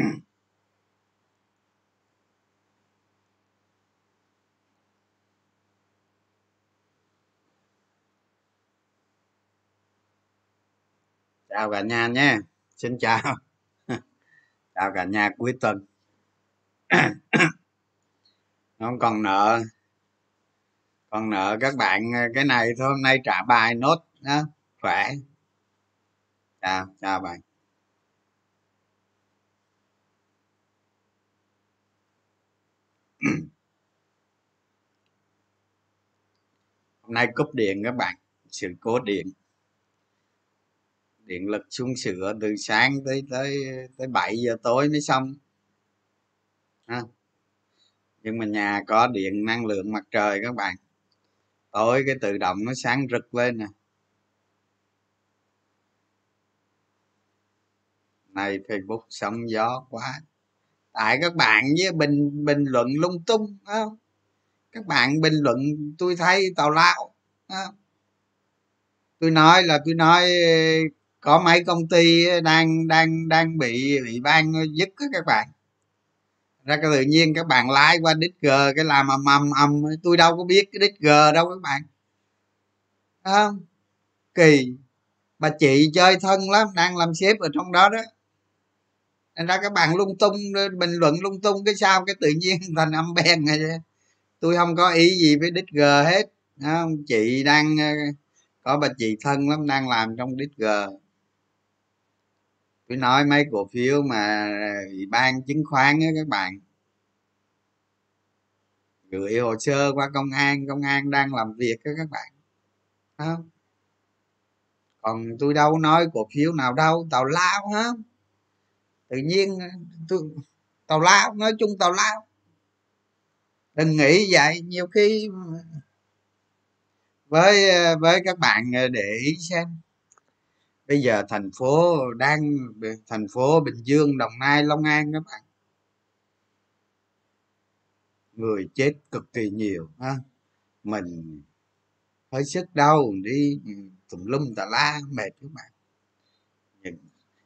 Ừ. chào cả nhà nhé. Xin chào. Chào cả nhà cuối tuần. Không, còn nợ. Còn nợ các bạn ờ, cái này thôi. Hôm nay trả bài nốt đó khỏe. Chào chào bạn. hôm nay cúp điện các bạn, sự cố điện. Điện lực xuống sửa từ sáng tới tới tới 7 giờ tối mới xong. Ha. nhưng mà nhà có điện, năng lượng mặt trời các bạn. Tối cái tự động nó sáng rực lên nè. Này facebook sóng gió quá tại các bạn với bình bình luận lung tung không? Các bạn bình luận, tôi thấy tào lao không? tôi nói là tôi nói, có mấy công ty đang đang đang bị ủy ban dứt các bạn. Ra cái tự nhiên các bạn lái qua đít g, cái làm ầm ầm ầm tôi đâu có biết cái đít g đâu các bạn. Không? Kỳ. Bà chị chơi thân lắm, đang làm sếp ở trong đó đó thành ra các bạn lung tung bình luận lung tung, cái sao cái tự nhiên thành âm bèn này. Tôi không có ý gì với đít g hết không? chị đang ờ, có bà chị thân lắm, đang làm trong đít g tôi nói mấy cổ phiếu mà ờ, ủy ban chứng khoán á, các bạn. Gửi hồ sơ qua công an công an đang làm việc đó các bạn. Không còn tôi đâu nói cổ phiếu nào đâu, tào lao hết tự nhiên ờ, tôi, tào lao, nói chung tào lao. Đừng nghĩ vậy, nhiều khi ờ, với ờ, với các bạn để ý xem. Bây giờ thành phố đang thành phố bình dương, đồng nai, long an các bạn. Người chết cực kỳ nhiều, ha. Mình hơi sức đâu đi ừ, tùm lum tà la, mệt các bạn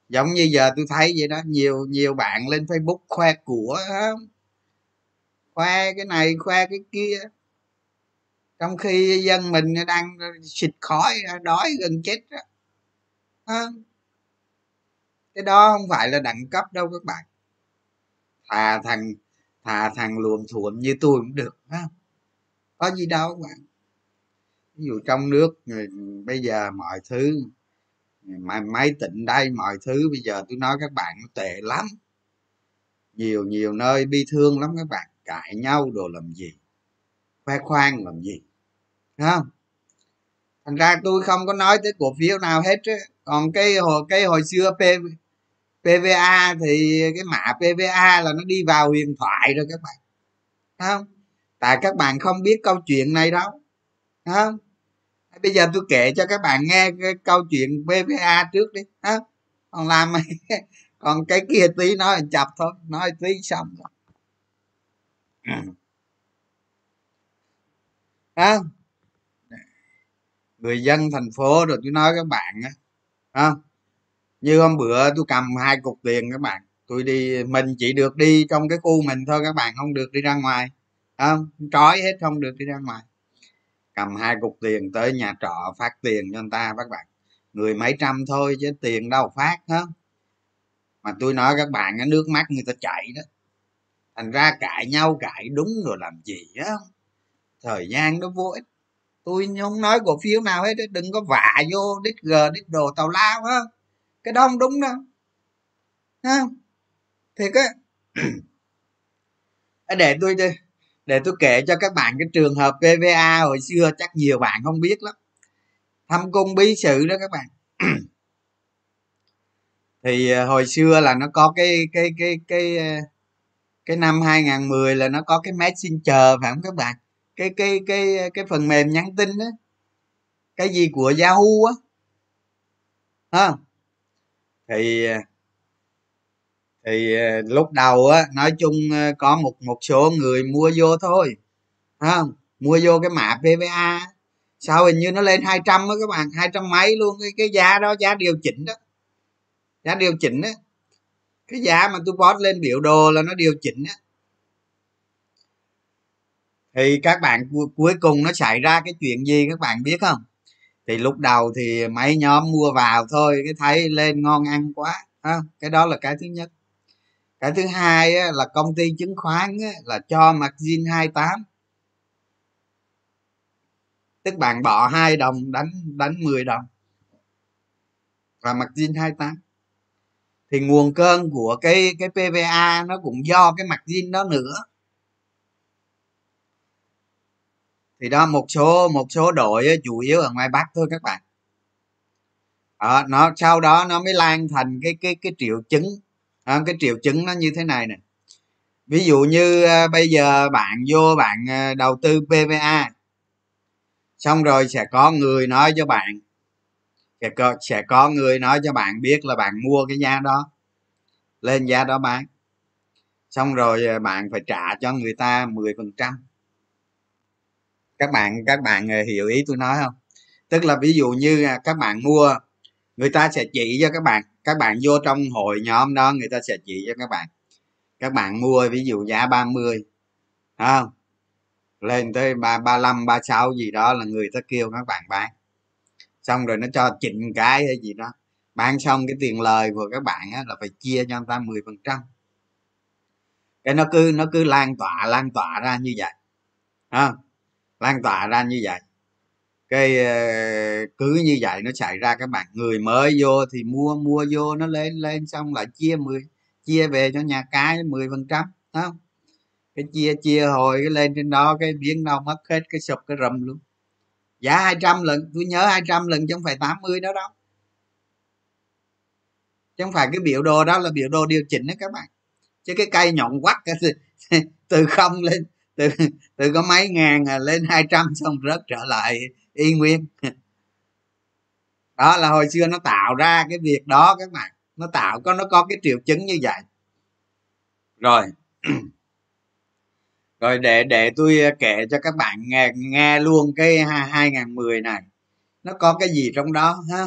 giống như giờ tôi thấy vậy đó, nhiều nhiều bạn lên facebook khoe của không khoe cái này, khoe cái kia. Trong khi dân mình đang xịt khói, đói gần chết đó. Không cái đó không phải là đẳng cấp đâu các bạn. Thà thằng thà thằng luồn thuộm như tôi cũng được ha có gì đâu các bạn. Ví dụ trong nước bây giờ mọi thứ máy, máy tỉnh đây mọi thứ. Bây giờ tôi nói các bạn nó tệ lắm. Nhiều nhiều nơi bi thương lắm các bạn. Cãi nhau đồ làm gì? Khoe khoang làm gì? Không? Thành ra tôi không có nói tới cổ phiếu nào hết chứ còn cái hồi cái hồi xưa P, PVA thì cái mã PVA là nó đi vào huyền thoại rồi các bạn. Không? Tại các bạn không biết câu chuyện này đâu. Không? Bây giờ tôi kể cho các bạn nghe cái câu chuyện BPA trước đi, ha? Còn làm còn cái kia tí nói chập thôi, nói tí xong rồi. À. người dân thành phố rồi tôi nói các bạn á không như hôm bữa tôi cầm hai cục tiền các bạn, tôi đi, mình chỉ được đi trong cái khu mình thôi các bạn, không được đi ra ngoài không trói hết không được đi ra ngoài cầm hai cục tiền tới nhà trọ phát tiền cho người ta, các bạn. Người mấy trăm thôi chứ tiền đâu phát hết mà tôi nói các bạn, cái nước mắt người ta chảy đó. Thành ra cãi nhau cãi đúng rồi làm gì á thời gian nó vô ích. Tôi không nói cổ phiếu nào hết đừng có vạ vô đít g đít đồ tàu lao á cái đó không đúng đâu ha thiệt á. Để tôi để tôi kể cho các bạn cái trường hợp PVA hồi xưa, chắc nhiều bạn không biết lắm. Thăm cung bí sự đó các bạn. Thì ờ, hồi xưa là nó có cái cái cái cái ờ, cái năm 2010 là nó có cái messenger phải không các bạn? Cái cái cái cái phần mềm nhắn tin đó. Cái gì của yahoo á. Ha thì ờ, thì ờ, lúc đầu á nói chung ờ, có một một số người mua vô thôi không? Mua vô cái mã pva sau hình như nó lên 200 á các bạn hai trăm mấy luôn cái cái giá đó giá điều chỉnh đó. Giá điều chỉnh đó cái giá mà tôi post lên biểu đồ là nó điều chỉnh á. Thì các bạn cuối cùng nó xảy ra cái chuyện gì các bạn biết không? Thì lúc đầu thì mấy nhóm mua vào thôi cái thấy lên ngon ăn quá à, cái đó là cái thứ nhất cái thứ hai á, là công ty chứng khoán á, là cho margin 28 tức bạn bỏ hai đồng đánh đánh 10 đồng. Và margin 28 thì nguồn cơn của cái cái PVA nó cũng do cái margin đó nữa. Thì đó một số một số đội chủ yếu ở ngoài bắc thôi các bạn. À, nó sau đó nó mới lan thành cái cái cái triệu chứng à, cái triệu chứng nó như thế này nè. Ví dụ như à, bây giờ bạn vô bạn à, đầu tư pva xong rồi sẽ có người nói cho bạn sẽ có, sẽ có người nói cho bạn biết là bạn mua cái giá đó lên giá đó bán. Xong rồi à, bạn phải trả cho người ta 10 phần trăm. Các bạn các bạn à, hiểu ý tôi nói không? Tức là ví dụ như à, các bạn mua người ta sẽ chỉ cho các bạn các bạn vô trong hội nhóm đó người ta sẽ chỉ cho các bạn. Các bạn mua ví dụ giá 30 không? Lên tới ba ba năm ba sáu gì đó là người ta kêu các bạn bán. Xong rồi nó cho chỉnh cái hay gì đó. Bán xong cái tiền lời của các bạn á, là phải chia cho người ta 10 phần trăm. Cái nó cứ nó cứ lan tỏa lan tỏa ra như vậy. Không? Lan tỏa ra như vậy cái ờ, cứ như vậy nó xảy ra các bạn người mới vô thì mua mua vô nó lên lên xong lại chia 10 chia về cho nhà cái 10 phần trăm không? Cái chia chia hồi cái lên trên đó, cái biến đâu mất hết, cái sụp, cái rầm luôn. Giá 200 lần, tôi nhớ 200 lần chứ không phải 80 đó đâu. Chứ không phải cái biểu đồ đó là biểu đồ điều chỉnh đấy các bạn. Chứ cái cây nhọn quắt từ không lên, từ từ có mấy ngàn lên hai trăm xong rớt trở lại y nguyên. Đó là hồi xưa nó tạo ra cái việc đó, các bạn. Nó tạo, có, nó có cái triệu chứng như vậy. Rồi. Rồi để để tôi ờ, kể cho các bạn nghe nghe luôn cái 2010 này. Nó có cái gì trong đó, ha?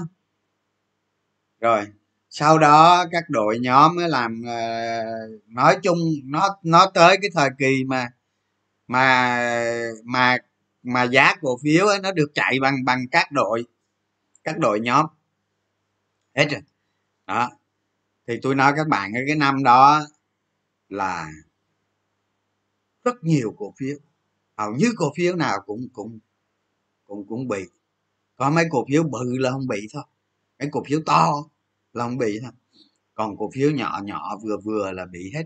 Rồi, sau đó các đội nhóm mới làm ờ, nói chung, nó nó tới cái thời kỳ mà mà mà mà giá cổ phiếu ấy, nó được chạy bằng bằng các đội các đội nhóm. Hết rồi. Đó. Thì tôi nói các bạn cái năm đó là rất nhiều cổ phiếu. Hầu như cổ phiếu nào cũng cũng cũng cũng bị. Có mấy cổ phiếu bự là không bị thôi. Mấy cổ phiếu to là không bị thôi. Còn cổ phiếu nhỏ nhỏ vừa vừa là bị hết.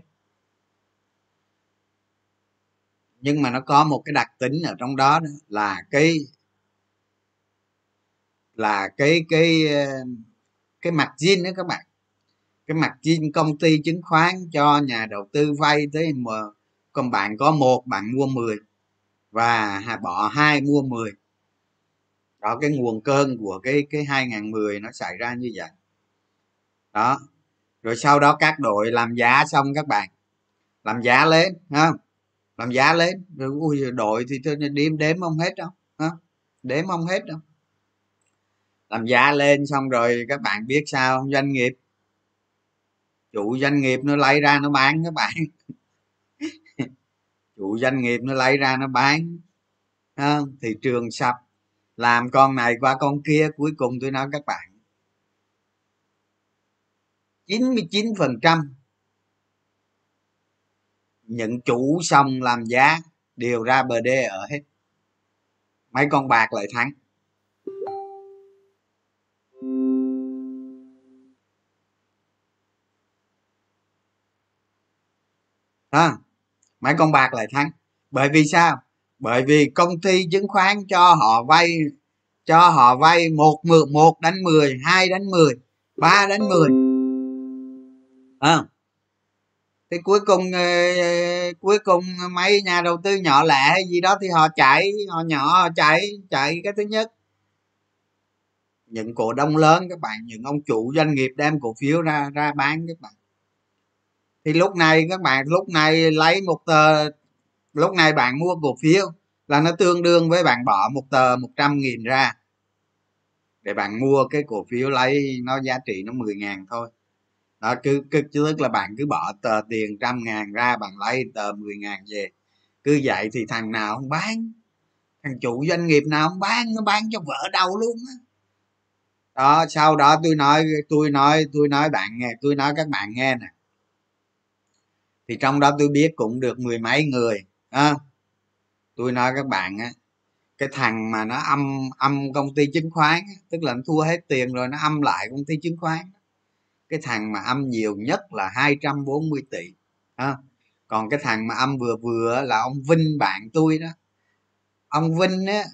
Nhưng mà nó có một cái đặc tính ở trong đó, đó là cái là cái cái cái mặt zin đó các bạn. Cái mặt zin công ty chứng khoán cho nhà đầu tư vay tới mà còn bạn có một bạn mua 10 và bỏ hai mua 10 đó cái nguồn cơn của cái cái 2010 nó xảy ra như vậy. Đó rồi sau đó các đội làm giá xong các bạn. Làm giá lên không làm giá lên. Rồi, ui, đội thì tôi đếm đếm không hết đâu, hả? Đếm không hết đâu. Làm giá lên xong rồi các bạn biết sao doanh nghiệp. Chủ doanh nghiệp nó lấy ra nó bán các bạn. Chủ doanh nghiệp nó lấy ra nó bán. Không? thị trường sập. Làm con này qua con kia, cuối cùng tôi nói các bạn. 99 những chủ xong làm giá đều ra bờ đê ở hết. Mấy con bạc lại thắng. À, mấy con bạc lại thắng. Bởi vì sao? Bởi vì công ty chứng khoán cho họ vay cho họ vay một một đánh mười hai đánh mười ba đánh mười. À, thì cuối cùng ờ, cuối cùng mấy nhà đầu tư nhỏ lẻ hay gì đó thì họ chạy, họ nhỏ họ chạy chạy cái thứ nhất. Những cổ đông lớn các bạn, những ông chủ doanh nghiệp đem cổ phiếu ra ra bán các bạn. Thì lúc này các bạn, lúc này lấy một tờ, lúc này bạn mua cổ phiếu là nó tương đương với bạn bỏ một tờ một trăm nghìn ra. Để bạn mua cái cổ phiếu lấy, nó giá trị nó 10 ngàn thôi đó cứ, cứ tức là bạn cứ bỏ tờ tiền trăm ngàn ra bạn lấy tờ mười ngàn về. Cứ vậy thì thằng nào không bán? Thằng chủ doanh nghiệp nào không bán nó bán cho vợ đầu luôn á. Đó sau đó tôi nói tôi nói tôi nói bạn nghe tôi nói các bạn nghe nè. Thì trong đó tôi biết cũng được mười mấy người à, tôi nói các bạn á cái thằng mà nó âm âm công ty chứng khoán tức là nó thua hết tiền rồi nó âm lại công ty chứng khoán cái thằng mà âm nhiều nhất là 240 tỷ à, còn cái thằng mà âm vừa vừa là ông vinh bạn tôi đó. Ông vinh á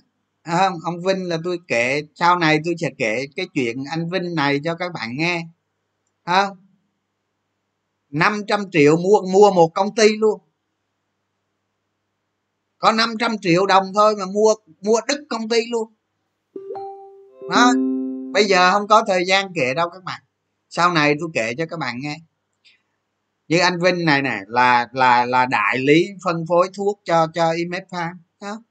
à, ông vinh là tôi kể sau này tôi sẽ kể cái chuyện anh vinh này cho các bạn nghe à, 500 triệu mua mua một công ty luôn. Có 500 triệu đồng thôi mà mua mua đứt công ty luôn. Đó bây giờ không có thời gian kể đâu các bạn sau này tôi kể cho các bạn nghe. Như anh vinh này nè, là là là đại lý phân phối thuốc cho cho imed farm đó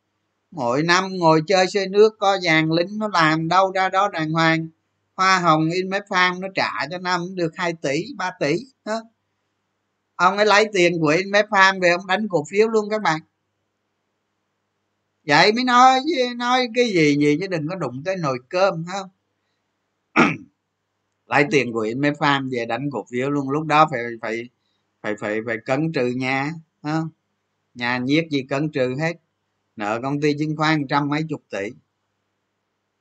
mỗi năm ngồi chơi xe nước, có vàng lính nó làm đâu ra đó đàng hoàng. Hoa hồng imed farm nó trả cho năm được 2 tỷ 3 tỷ đó ông ấy lấy tiền của imed farm về ông đánh cổ phiếu luôn các bạn. Vậy mới nói nói cái gì gì chứ đừng có đụng tới nồi cơm không? lấy tiền của mấy Farm về đánh cổ phiếu luôn. Lúc đó phải phải phải phải phải cấn trừ nhà không? Nhà nhiếc gì cấn trừ hết. Nợ công ty chứng khoán trăm mấy chục tỷ.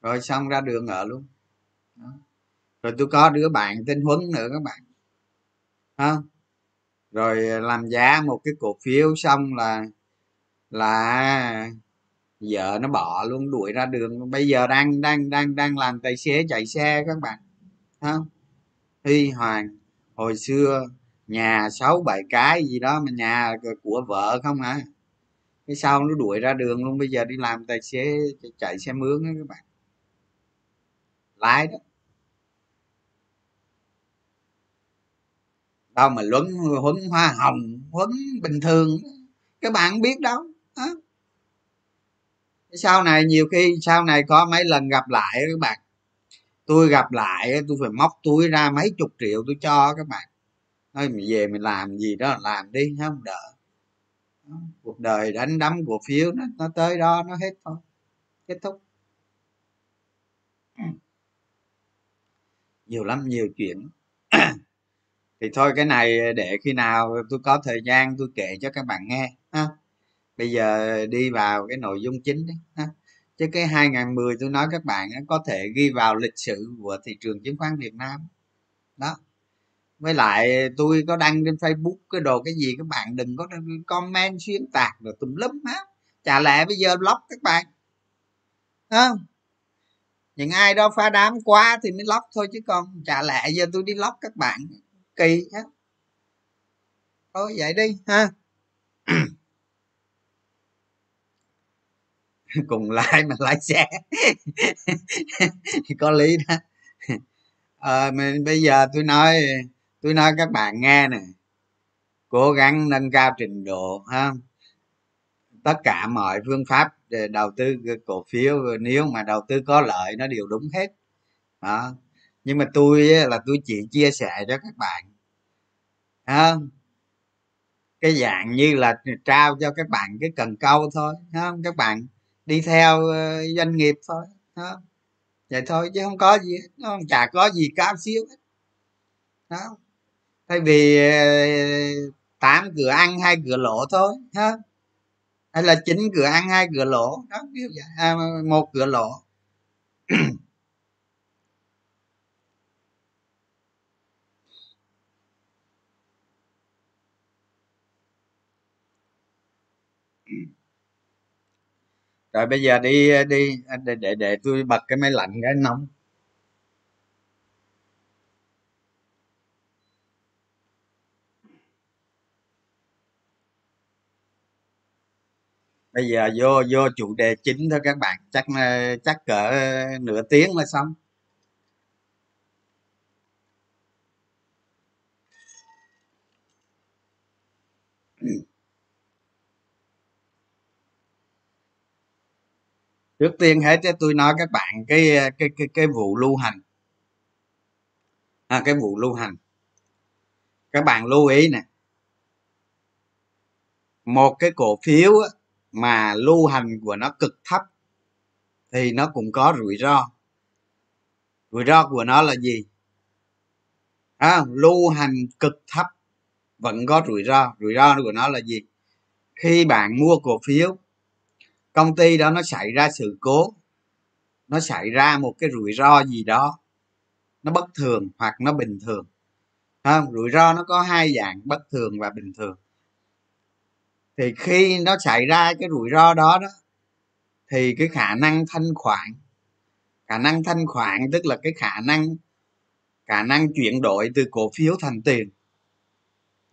Rồi xong ra đường ở luôn. Đó. rồi tôi có đứa bạn tên huấn nữa các bạn. Không rồi làm giá một cái cổ phiếu xong là là vợ nó bỏ luôn, đuổi ra đường. Bây giờ đang đang đang đang làm tài xế chạy xe các bạn không huy hoàng, hồi xưa nhà sáu bảy cái gì đó mà nhà của vợ không hả? Cái sau nó đuổi ra đường luôn, bây giờ đi làm tài xế, chạy xe mướn á các bạn. Lái đó. Đâu mà luấn huấn hoa hồng, huấn bình thường các bạn biết đâu đó sau này nhiều khi sau này có mấy lần gặp lại các bạn tôi gặp lại tôi phải móc túi ra mấy chục triệu tôi cho các bạn. Nói mình về mình làm gì đó, làm đi không đỡ. Cuộc đời đánh đấm cổ phiếu nó nó tới đó, nó hết thôi, kết thúc. Nhiều lắm, nhiều chuyện. Thì thôi, cái này để khi nào tôi có thời gian tôi kể cho các bạn nghe, ha. Bây giờ đi vào cái nội dung chính đấy ha chứ cái 2010 tôi nói các bạn có thể ghi vào lịch sử của thị trường chứng khoán Việt Nam. Đó. Với lại tôi có đăng trên Facebook cái đồ cái gì các bạn đừng có comment xuyên tạc rồi tùm lum á chả lẽ bây giờ block các bạn? Không những ai đó phá đám quá thì mới lóc thôi chứ còn chả lẽ giờ tôi đi lóc các bạn? Kỳ á. Thôi vậy đi, ha. cùng lái mà lái xe. Có lý đó. À, mình bây giờ tôi nói tôi nói các bạn nghe nè. Cố gắng nâng cao trình độ ha. Tất cả mọi phương pháp đầu tư cổ phiếu nếu mà đầu tư có lợi nó đều đúng hết. Đó. Nhưng mà tôi là tôi chỉ chia sẻ cho các bạn. Ha. cái dạng như là trao cho các bạn cái cần câu thôi không các bạn? Đi theo ờ, doanh nghiệp thôi đó. vậy thôi chứ không có gì nó không chả có gì cao siêu hết. Đó. Thay vì ờ, tám cửa ăn hai cửa lỗ thôi ha. Hay là chín cửa ăn hai cửa lỗ đó kiểu vậy, à, một cửa lỗ rồi bây giờ đi đi để để, để tôi bật cái máy lạnh cái nóng. Bây giờ vô vô chủ đề chính thôi các bạn. Chắc ờ, chắc cỡ nửa tiếng là xong. Trước tiên hết tôi nói các bạn cái ờ, cái cái cái vụ lưu hành. À, cái vụ lưu hành. Các bạn lưu ý nè. Một cái cổ phiếu mà lưu hành của nó cực thấp thì nó cũng có rủi ro. Rủi ro của nó là gì? À, lưu hành cực thấp vẫn có rủi ro. Rủi ro của nó là gì? Khi bạn mua cổ phiếu công ty đó nó xảy ra sự cố, nó xảy ra một cái rủi ro gì đó, nó bất thường hoặc nó bình thường. Không? Rủi ro nó có hai dạng, bất thường và bình thường. Thì khi nó xảy ra cái rủi ro đó đó, thì cái khả năng thanh khoản, khả năng thanh khoản tức là cái khả năng khả năng chuyển đổi từ cổ phiếu thành tiền,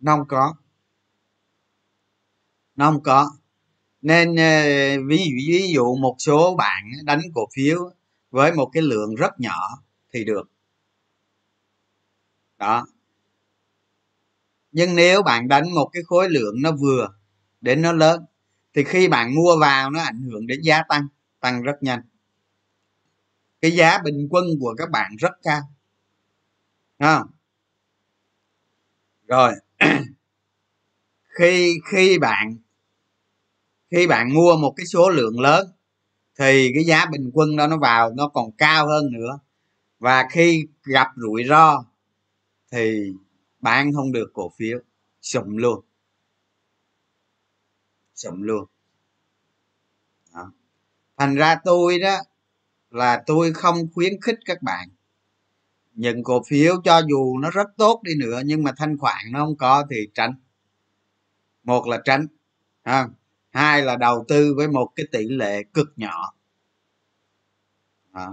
nó không có. Nó không có nên ờ, ví dụ ví dụ một số bạn đánh cổ phiếu với một cái lượng rất nhỏ thì được. Đó. Nhưng nếu bạn đánh một cái khối lượng nó vừa đến nó lớn, thì khi bạn mua vào nó ảnh hưởng đến giá tăng tăng rất nhanh. Cái giá bình quân của các bạn rất cao. Không? Rồi. Khi khi bạn khi bạn mua một cái số lượng lớn, thì cái giá bình quân đó nó vào nó còn cao hơn nữa. Và khi gặp rủi ro, thì bán không được cổ phiếu, sụm luôn. Sụm luôn. Đó. thành ra tôi đó là tôi không khuyến khích các bạn những cổ phiếu cho dù nó rất tốt đi nữa, nhưng mà thanh khoản nó không có thì tránh. Một là tránh, ha hai là đầu tư với một cái tỷ lệ cực nhỏ. À.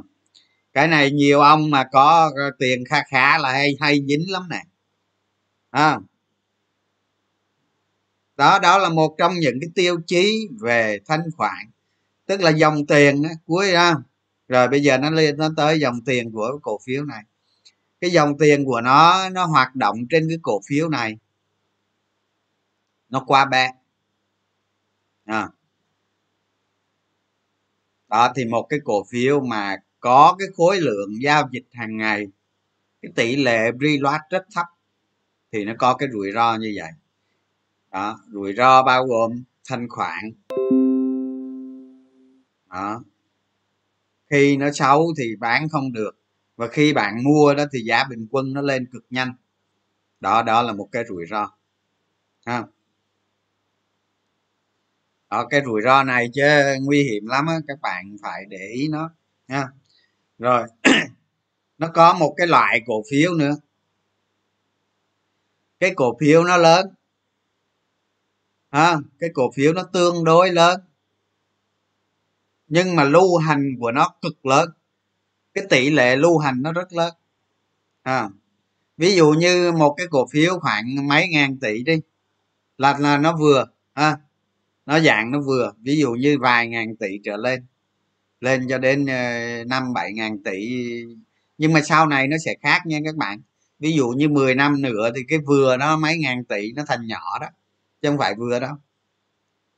cái này nhiều ông mà có ờ, tiền kha khá là hay hay dính lắm nè. À. đó đó là một trong những cái tiêu chí về thanh khoản. Tức là dòng tiền cuối ra rồi bây giờ nó lên nó tới dòng tiền của cổ phiếu này. Cái dòng tiền của nó nó hoạt động trên cái cổ phiếu này. Nó qua bé à. đó, thì một cái cổ phiếu mà có cái khối lượng giao dịch hàng ngày, cái tỷ lệ reload rất thấp, thì nó có cái rủi ro như vậy. Đó, rủi ro bao gồm thanh khoản. Đó. Khi nó xấu thì bán không được, và khi bạn mua đó thì giá bình quân nó lên cực nhanh. Đó đó là một cái rủi ro. Ha đó cái rủi ro này chứ nguy hiểm lắm á các bạn phải để ý nó ha rồi nó có một cái loại cổ phiếu nữa. Cái cổ phiếu nó lớn. Ha cái cổ phiếu nó tương đối lớn. Nhưng mà lưu hành của nó cực lớn. Cái tỷ lệ lưu hành nó rất lớn. À, ví dụ như một cái cổ phiếu khoảng mấy ngàn tỷ đi là là nó vừa ha nó dạng nó vừa, ví dụ như vài ngàn tỷ trở lên lên cho đến ờ, năm, bảy ngàn tỷ. Nhưng mà sau này nó sẽ khác nha các bạn. Ví dụ như 10 năm nữa thì cái vừa nó mấy ngàn tỷ nó thành nhỏ đó, chứ không phải vừa đâu.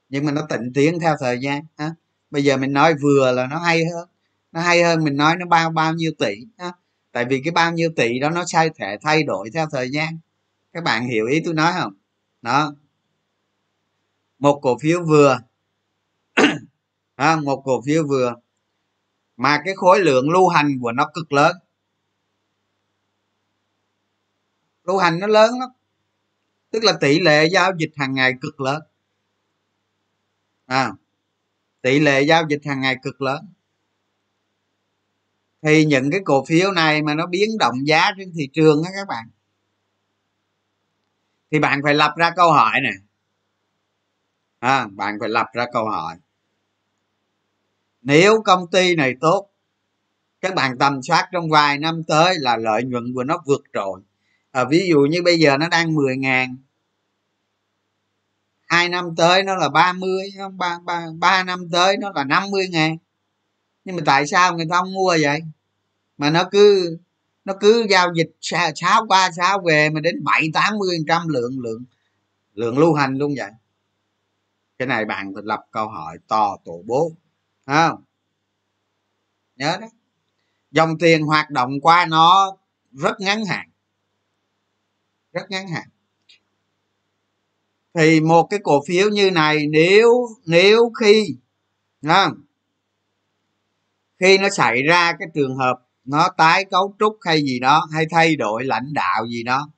Nhưng mà nó tịnh tiến theo thời gian ha bây giờ mình nói vừa là nó hay hơn, nó hay hơn mình nói nó bao bao nhiêu tỷ ha? tại vì cái bao nhiêu tỷ đó nó sai thể thay đổi theo thời gian. Các bạn hiểu ý tôi nói không? Đó một cổ phiếu vừa. Ha, một cổ phiếu vừa. Mà cái khối lượng lưu hành của nó cực lớn. Lưu hành nó lớn lắm. Tức là tỷ lệ giao dịch hàng ngày cực lớn. À, tỷ lệ giao dịch hàng ngày cực lớn. Thì những cái cổ phiếu này mà nó biến động giá trên thị trường á các bạn. Thì bạn phải lập ra câu hỏi nè à, bạn phải lập ra câu hỏi. Nếu công ty này tốt các bạn tầm soát trong vài năm tới là lợi nhuận của nó vượt trội. À, ví dụ như bây giờ nó đang 10 ngàn hai năm tới nó là 30 ba, ba, ba năm tới nó là 50 ngàn. Nhưng mà tại sao người ta không mua vậy? Mà nó cứ nó cứ giao dịch sáu qua sáu về mà đến bảy tám mươi trăm lượng lượng lượng lưu hành luôn vậy cái này bạn phải lập câu hỏi to tổ bố không? Nhớ đó. Dòng tiền hoạt động qua nó rất ngắn hạn, rất ngắn hạn. Thì một cái cổ phiếu như này nếu nếu khi không? khi nó xảy ra cái trường hợp nó tái cấu trúc hay gì đó, hay thay đổi lãnh đạo gì đó,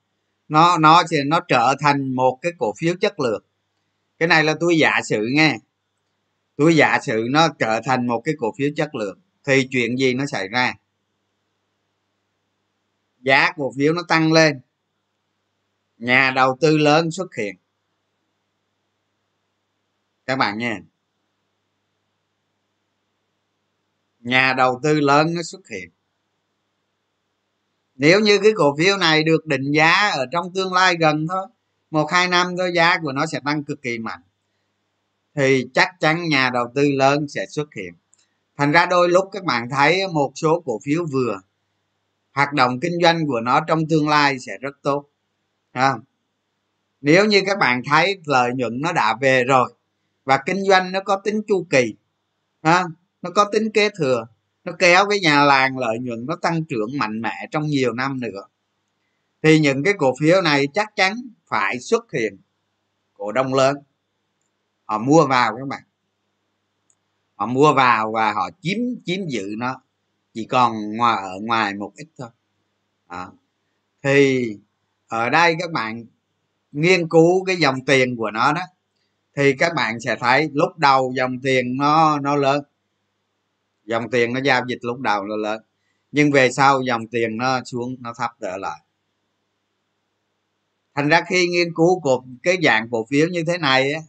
nó nó sẽ, nó trở thành một cái cổ phiếu chất lượng cái này là tôi giả sử nghe. Tôi giả sử nó trở thành một cái cổ phiếu chất lượng, thì chuyện gì nó xảy ra? Giá cổ phiếu nó tăng lên. Nhà đầu tư lớn xuất hiện. Các bạn nha nhà đầu tư lớn nó xuất hiện. Nếu như cái cổ phiếu này được định giá ở trong tương lai gần thôi một hai năm đó giá của nó sẽ tăng cực kỳ mạnh. Thì chắc chắn nhà đầu tư lớn sẽ xuất hiện. Thành ra đôi lúc các bạn thấy một số cổ phiếu vừa. Hoạt động kinh doanh của nó trong tương lai sẽ rất tốt. À, nếu như các bạn thấy lợi nhuận nó đã về rồi và kinh doanh nó có tính chu kỳ à, nó có tính kế thừa nó kéo cái nhà làng lợi nhuận nó tăng trưởng mạnh mẽ trong nhiều năm nữa thì những cái cổ phiếu này chắc chắn phải xuất hiện. Cổ đông lớn. Họ mua vào các bạn. Họ mua vào và họ chiếm chiếm giữ nó. Chỉ còn ngoài ở ngoài một ít thôi. À. thì ở đây các bạn nghiên cứu cái dòng tiền của nó đó, thì các bạn sẽ thấy lúc đầu dòng tiền nó nó lớn. Dòng tiền nó giao dịch lúc đầu nó lớn. Nhưng về sau dòng tiền nó xuống, nó thấp trở lại thành ra khi nghiên cứu của cái dạng cổ phiếu như thế này ấy,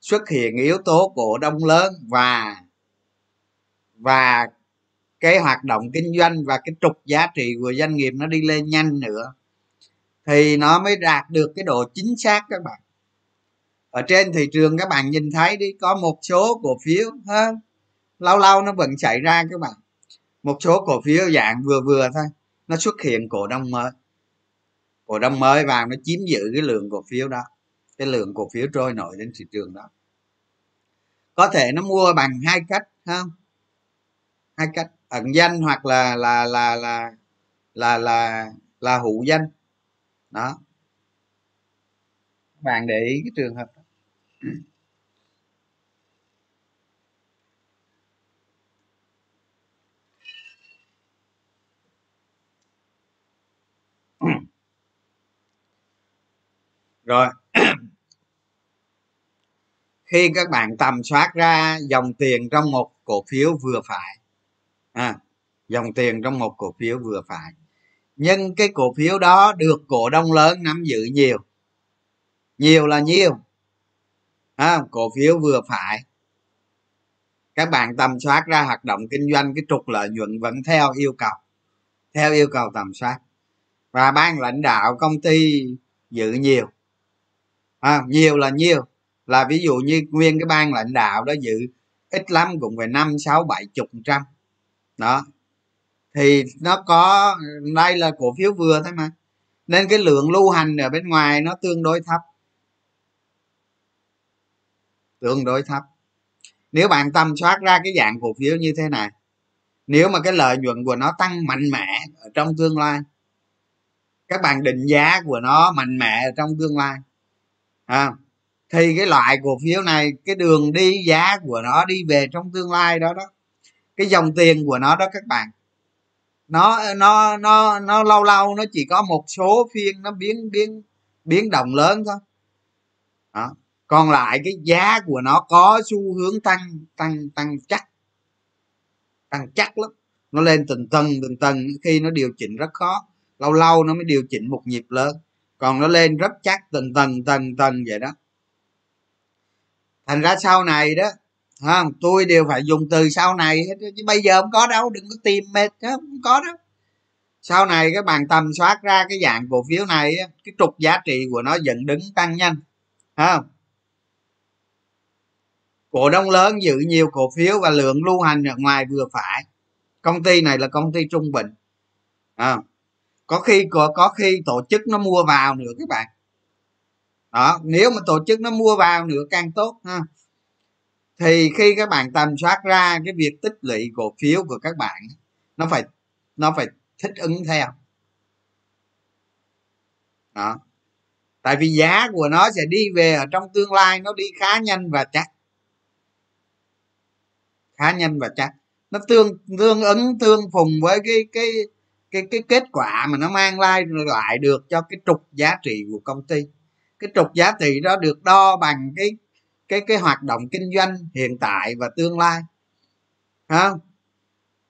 xuất hiện yếu tố cổ đông lớn và và cái hoạt động kinh doanh và cái trục giá trị của doanh nghiệp nó đi lên nhanh nữa thì nó mới đạt được cái độ chính xác các bạn. Ở trên thị trường các bạn nhìn thấy đi có một số cổ phiếu ha lâu lâu nó vẫn xảy ra các bạn. Một số cổ phiếu dạng vừa vừa thôi nó xuất hiện cổ đông mới cổ đông mới vào nó chiếm giữ cái lượng cổ phiếu đó, cái lượng cổ phiếu trôi nổi đến thị trường đó. Có thể nó mua bằng hai cách không? Hai cách, ẩn danh hoặc là là là là là là là hữu danh. Đó. Bạn để ý cái trường hợp đó rồi. Khi các bạn tầm soát ra dòng tiền trong một cổ phiếu vừa phải à, dòng tiền trong một cổ phiếu vừa phải nhưng cái cổ phiếu đó được cổ đông lớn nắm giữ nhiều nhiều là nhiều à, cổ phiếu vừa phải. Các bạn tầm soát ra hoạt động kinh doanh cái trục lợi nhuận vẫn theo yêu cầu theo yêu cầu tầm soát. Và ban lãnh đạo công ty giữ nhiều à, nhiều là nhiều. Là ví dụ như nguyên cái ban lãnh đạo đó giữ ít lắm cũng phải năm sáu bảy chục trăm. Đó. Thì nó có đây là cổ phiếu vừa thôi mà. Nên cái lượng lưu hành ở bên ngoài nó tương đối thấp. Tương đối thấp. Nếu bạn tầm soát ra cái dạng cổ phiếu như thế này nếu mà cái lợi nhuận của nó tăng mạnh mẽ ở trong tương lai các bạn định giá của nó mạnh mẽ ở trong tương lai à, thì cái loại cổ phiếu này cái đường đi giá của nó đi về trong tương lai đó đó cái dòng tiền của nó đó các bạn nó nó nó nó lâu lâu nó chỉ có một số phiên nó biến biến biến động lớn thôi đó. còn lại cái giá của nó có xu hướng tăng tăng tăng chắc tăng chắc lắm nó lên từng tầng từng tầng khi nó điều chỉnh rất khó lâu lâu nó mới điều chỉnh một nhịp lớn còn nó lên rất chắc từng tầng từng tầng vậy đó. Thành ra sau này đó không tôi đều phải dùng từ sau này chứ bây giờ không có đâu, đừng có tìm mệt chứ không có đâu sau này các bạn tầm soát ra cái dạng cổ phiếu này cái trục giá trị của nó dẫn đứng tăng nhanh không cổ đông lớn giữ nhiều cổ phiếu và lượng lưu hành ở ngoài vừa phải. Công ty này là công ty trung bình không có khi có, có khi tổ chức nó mua vào nữa các bạn. Đó nếu mà tổ chức nó mua vào nữa càng tốt ha. Thì khi các bạn tầm soát ra cái việc tích lũy cổ phiếu của các bạn nó phải nó phải thích ứng theo. Đó. Tại vì giá của nó sẽ đi về ở trong tương lai nó đi khá nhanh và chắc. Khá nhanh và chắc. Nó tương tương ứng tương phùng với cái cái cái cái kết quả mà nó mang lại lại được cho cái trục giá trị của công ty. Cái trục giá trị đó được đo bằng cái cái cái hoạt động kinh doanh hiện tại và tương lai. Không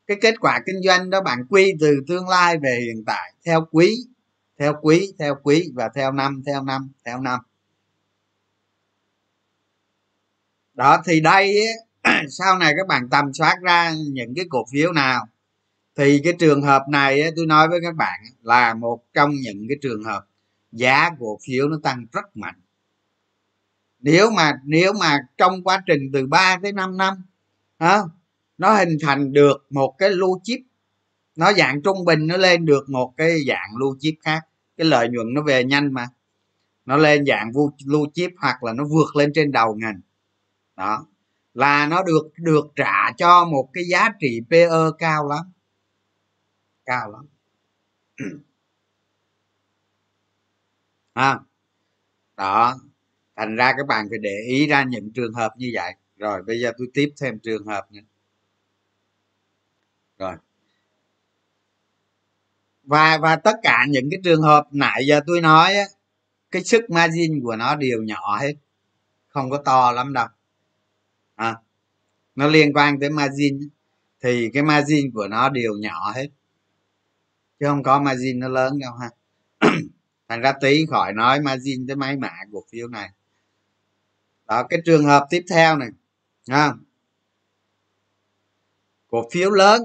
cái kết quả kinh doanh đó bạn quy từ tương lai về hiện tại, theo quý theo quý theo quý và theo năm theo năm theo năm. Đó, thì đây sau này các bạn tầm soát ra những cái cổ phiếu nào thì cái trường hợp này tôi nói với các bạn là một trong những cái trường hợp giá cổ phiếu nó tăng rất mạnh. Nếu mà nếu mà trong quá trình từ 3 tới 5 năm đó, nó hình thành được một cái lưu chip nó dạng trung bình nó lên được một cái dạng lưu chip khác cái lợi nhuận nó về nhanh mà. Nó lên dạng lưu chip hoặc là nó vượt lên trên đầu ngành. Đó là nó được được trả cho một cái giá trị PE cao lắm cao lắm. À, đó thành ra các bạn phải để ý ra những trường hợp như vậy. Rồi bây giờ tôi tiếp thêm trường hợp nữa. Rồi. Và và tất cả những cái trường hợp nãy giờ tôi nói á cái sức margin của nó đều nhỏ hết. Không có to lắm đâu. À, nó liên quan tới margin. Thì cái margin của nó đều nhỏ hết chứ không có margin nó lớn đâu ha. Thành ra tí khỏi nói margin tới máy mã cổ phiếu này. Đó, cái trường hợp tiếp theo này ha cổ phiếu lớn,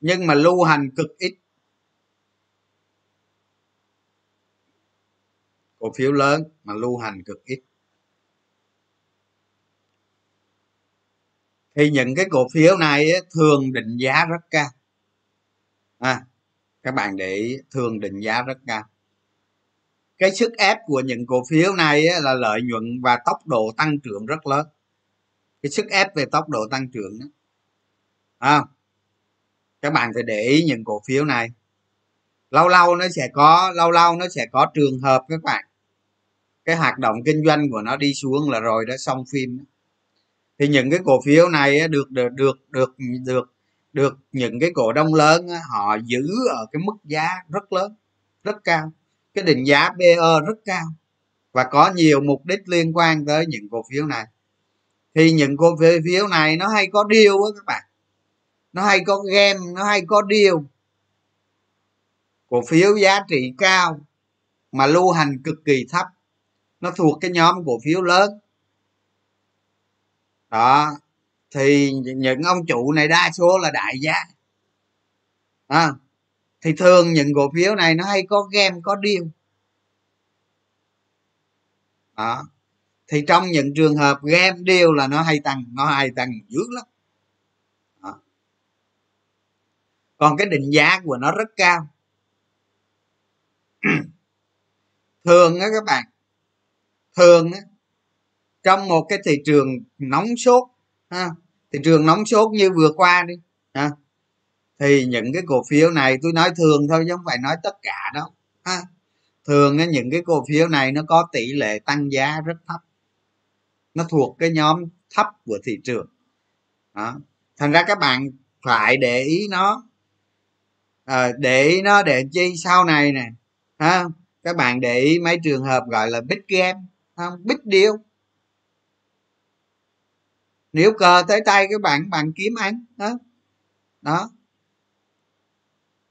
nhưng mà lưu hành cực ít. Cổ phiếu lớn mà lưu hành cực ít. Thì những cái cổ phiếu này thường định giá rất cao à, các bạn để ý thường định giá rất cao. Cái sức ép của những cổ phiếu này là lợi nhuận và tốc độ tăng trưởng rất lớn. Cái sức ép về tốc độ tăng trưởng đó. À, các bạn phải để ý những cổ phiếu này. Lâu lâu nó sẽ có lâu lâu nó sẽ có trường hợp các bạn. Cái hoạt động kinh doanh của nó đi xuống là rồi đó xong phim thì những cái cổ phiếu này được được được được được được những cái cổ đông lớn họ giữ ở cái mức giá rất lớn, rất cao. Cái định giá PE rất cao. Và có nhiều mục đích liên quan tới những cổ phiếu này. Thì những cổ phiếu này nó hay có điều á các bạn. Nó hay có game, nó hay có điều. Cổ phiếu giá trị cao mà lưu hành cực kỳ thấp. Nó thuộc cái nhóm cổ phiếu lớn. Đó thì những ông chủ này đa số là đại gia, à, thì thường những cổ phiếu này nó hay có game có deal. Đó. Thì trong những trường hợp game deal là nó hay tăng nó hay tăng dữ lắm. Đó. còn cái định giá của nó rất cao. Thường á các bạn thường á trong một cái thị trường nóng sốt ha. Thị trường nóng sốt như vừa qua đi ha. Thì những cái cổ phiếu này tôi nói thường thôi chứ không phải nói tất cả đâu ha. Thường những cái cổ phiếu này nó có tỷ lệ tăng giá rất thấp. Nó thuộc cái nhóm thấp của thị trường. Đó. Thành ra các bạn phải để ý nó. À, để ý nó để chi sau này nè ha. Các bạn để ý mấy trường hợp gọi là big game không? Big deal nếu cờ tới tay các bạn bạn kiếm ăn, đó. Đó.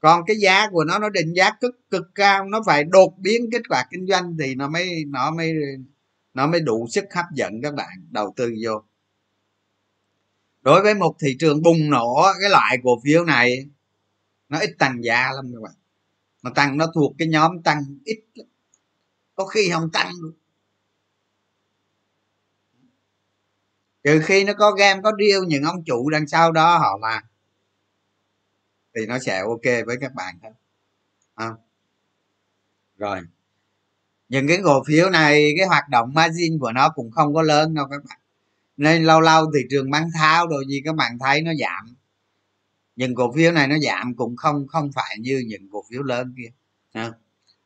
Còn cái giá của nó nó định giá cực cực cao, nó phải đột biến kết quả kinh doanh thì nó mới nó mới nó mới đủ sức hấp dẫn các bạn, đầu tư vô. Đối với một thị trường bùng nổ, cái loại cổ phiếu này, nó ít tăng giá lắm các bạn. Mà tăng, nó thuộc cái nhóm tăng ít có khi không tăng luôn trừ khi nó có game có deal những ông chủ đằng sau đó họ làm thì nó sẽ ok với các bạn thôi. À. rồi. Những cái cổ phiếu này cái hoạt động margin của nó cũng không có lớn đâu các bạn. Nên lâu lâu thị trường bán tháo đồ gì các bạn thấy nó giảm. Những cổ phiếu này nó giảm cũng không không phải như những cổ phiếu lớn kia. À.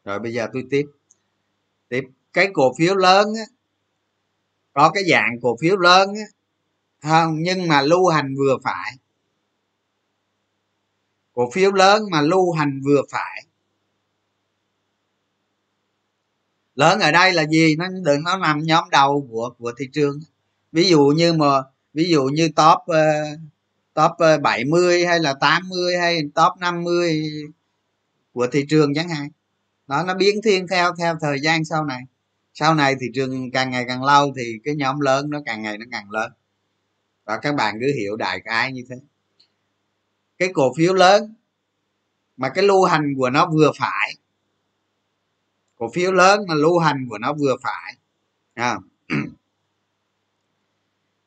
rồi bây giờ tôi tiếp. Tiếp. Cái cổ phiếu lớn á, có cái dạng cổ phiếu lớn á, không nhưng mà lưu hành vừa phải. Cổ phiếu lớn mà lưu hành vừa phải. Lớn ở đây là gì? Nó đừng nó nằm nhóm đầu của của thị trường. Ví dụ như mà ví dụ như top uh, top ờ, 70 hay là 80 hay top 50 của thị trường chẳng hạn. Đó nó biến thiên theo theo thời gian sau này sau này thị trường càng ngày càng lâu thì cái nhóm lớn nó càng ngày nó càng lớn và các bạn cứ hiểu đại cái như thế cái cổ phiếu lớn mà cái lưu hành của nó vừa phải, cổ phiếu lớn mà lưu hành của nó vừa phải à.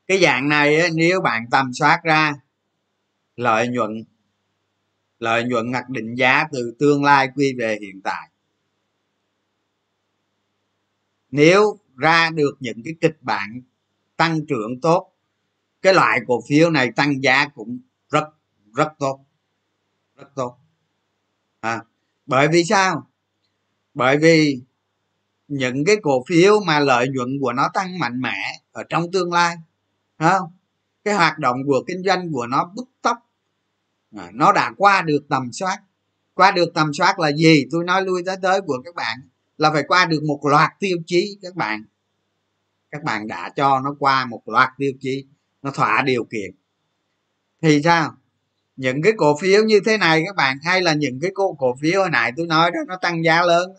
cái dạng này nếu bạn tầm soát ra, lợi nhuận lợi nhuận hoặc định giá từ tương lai quy về hiện tại nếu ra được những cái kịch bản tăng trưởng tốt cái loại cổ phiếu này tăng giá cũng rất rất tốt rất tốt. À, bởi vì sao? Bởi vì những cái cổ phiếu mà lợi nhuận của nó tăng mạnh mẽ ở trong tương lai không? Cái hoạt động của kinh doanh của nó bứt tốc. À, nó đã qua được tầm soát. Qua được tầm soát là gì? Tôi nói lui tới tới của các bạn là phải qua được một loạt tiêu chí các bạn. Các bạn đã cho nó qua một loạt tiêu chí, nó thỏa điều kiện. Thì sao? Những cái cổ phiếu như thế này các bạn, hay là những cái cổ cổ phiếu hồi nãy tôi nói đó, nó tăng giá lớn,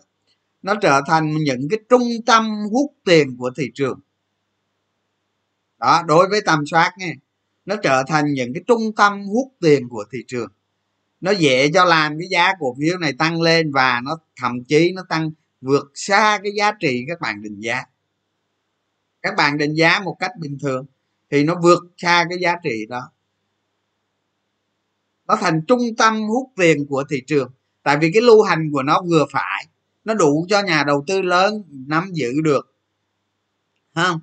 nó trở thành những cái trung tâm hút tiền của thị trường. Đó, đối với tầm soát nghe nó trở thành những cái trung tâm hút tiền của thị trường. Nó dễ cho làm cái giá cổ phiếu này tăng lên và nó, thậm chí nó tăng vượt xa cái giá trị các bạn định giá. Các bạn định giá một cách bình thường thì nó vượt xa cái giá trị đó. Nó thành trung tâm hút tiền của thị trường. Tại vì cái lưu hành của nó vừa phải nó đủ cho nhà đầu tư lớn nắm giữ được. Không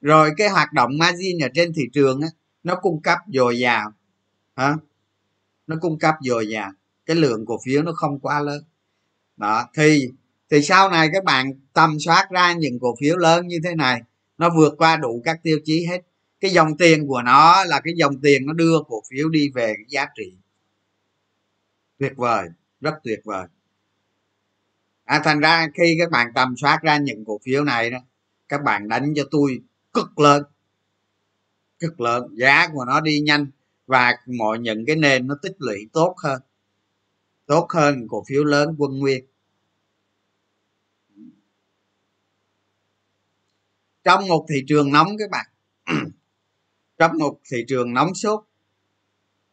rồi cái hoạt động margin ở trên thị trường á, nó cung cấp dồi dào. Hả? Nó cung cấp dồi dào. Cái lượng cổ phiếu nó không quá lớn. Đó thì thì sau này các bạn tầm soát ra những cổ phiếu lớn như thế này nó vượt qua đủ các tiêu chí hết. Cái dòng tiền của nó là cái dòng tiền nó đưa cổ phiếu đi về cái giá trị. Tuyệt vời rất tuyệt vời. À, thành ra khi các bạn tầm soát ra những cổ phiếu này đó các bạn đánh cho tôi cực lớn cực lớn. Giá của nó đi nhanh và mọi những cái nền nó tích lũy tốt hơn tốt hơn cổ phiếu lớn quân nguyên. Trong một thị trường nóng các bạn. Trong một thị trường nóng sốt,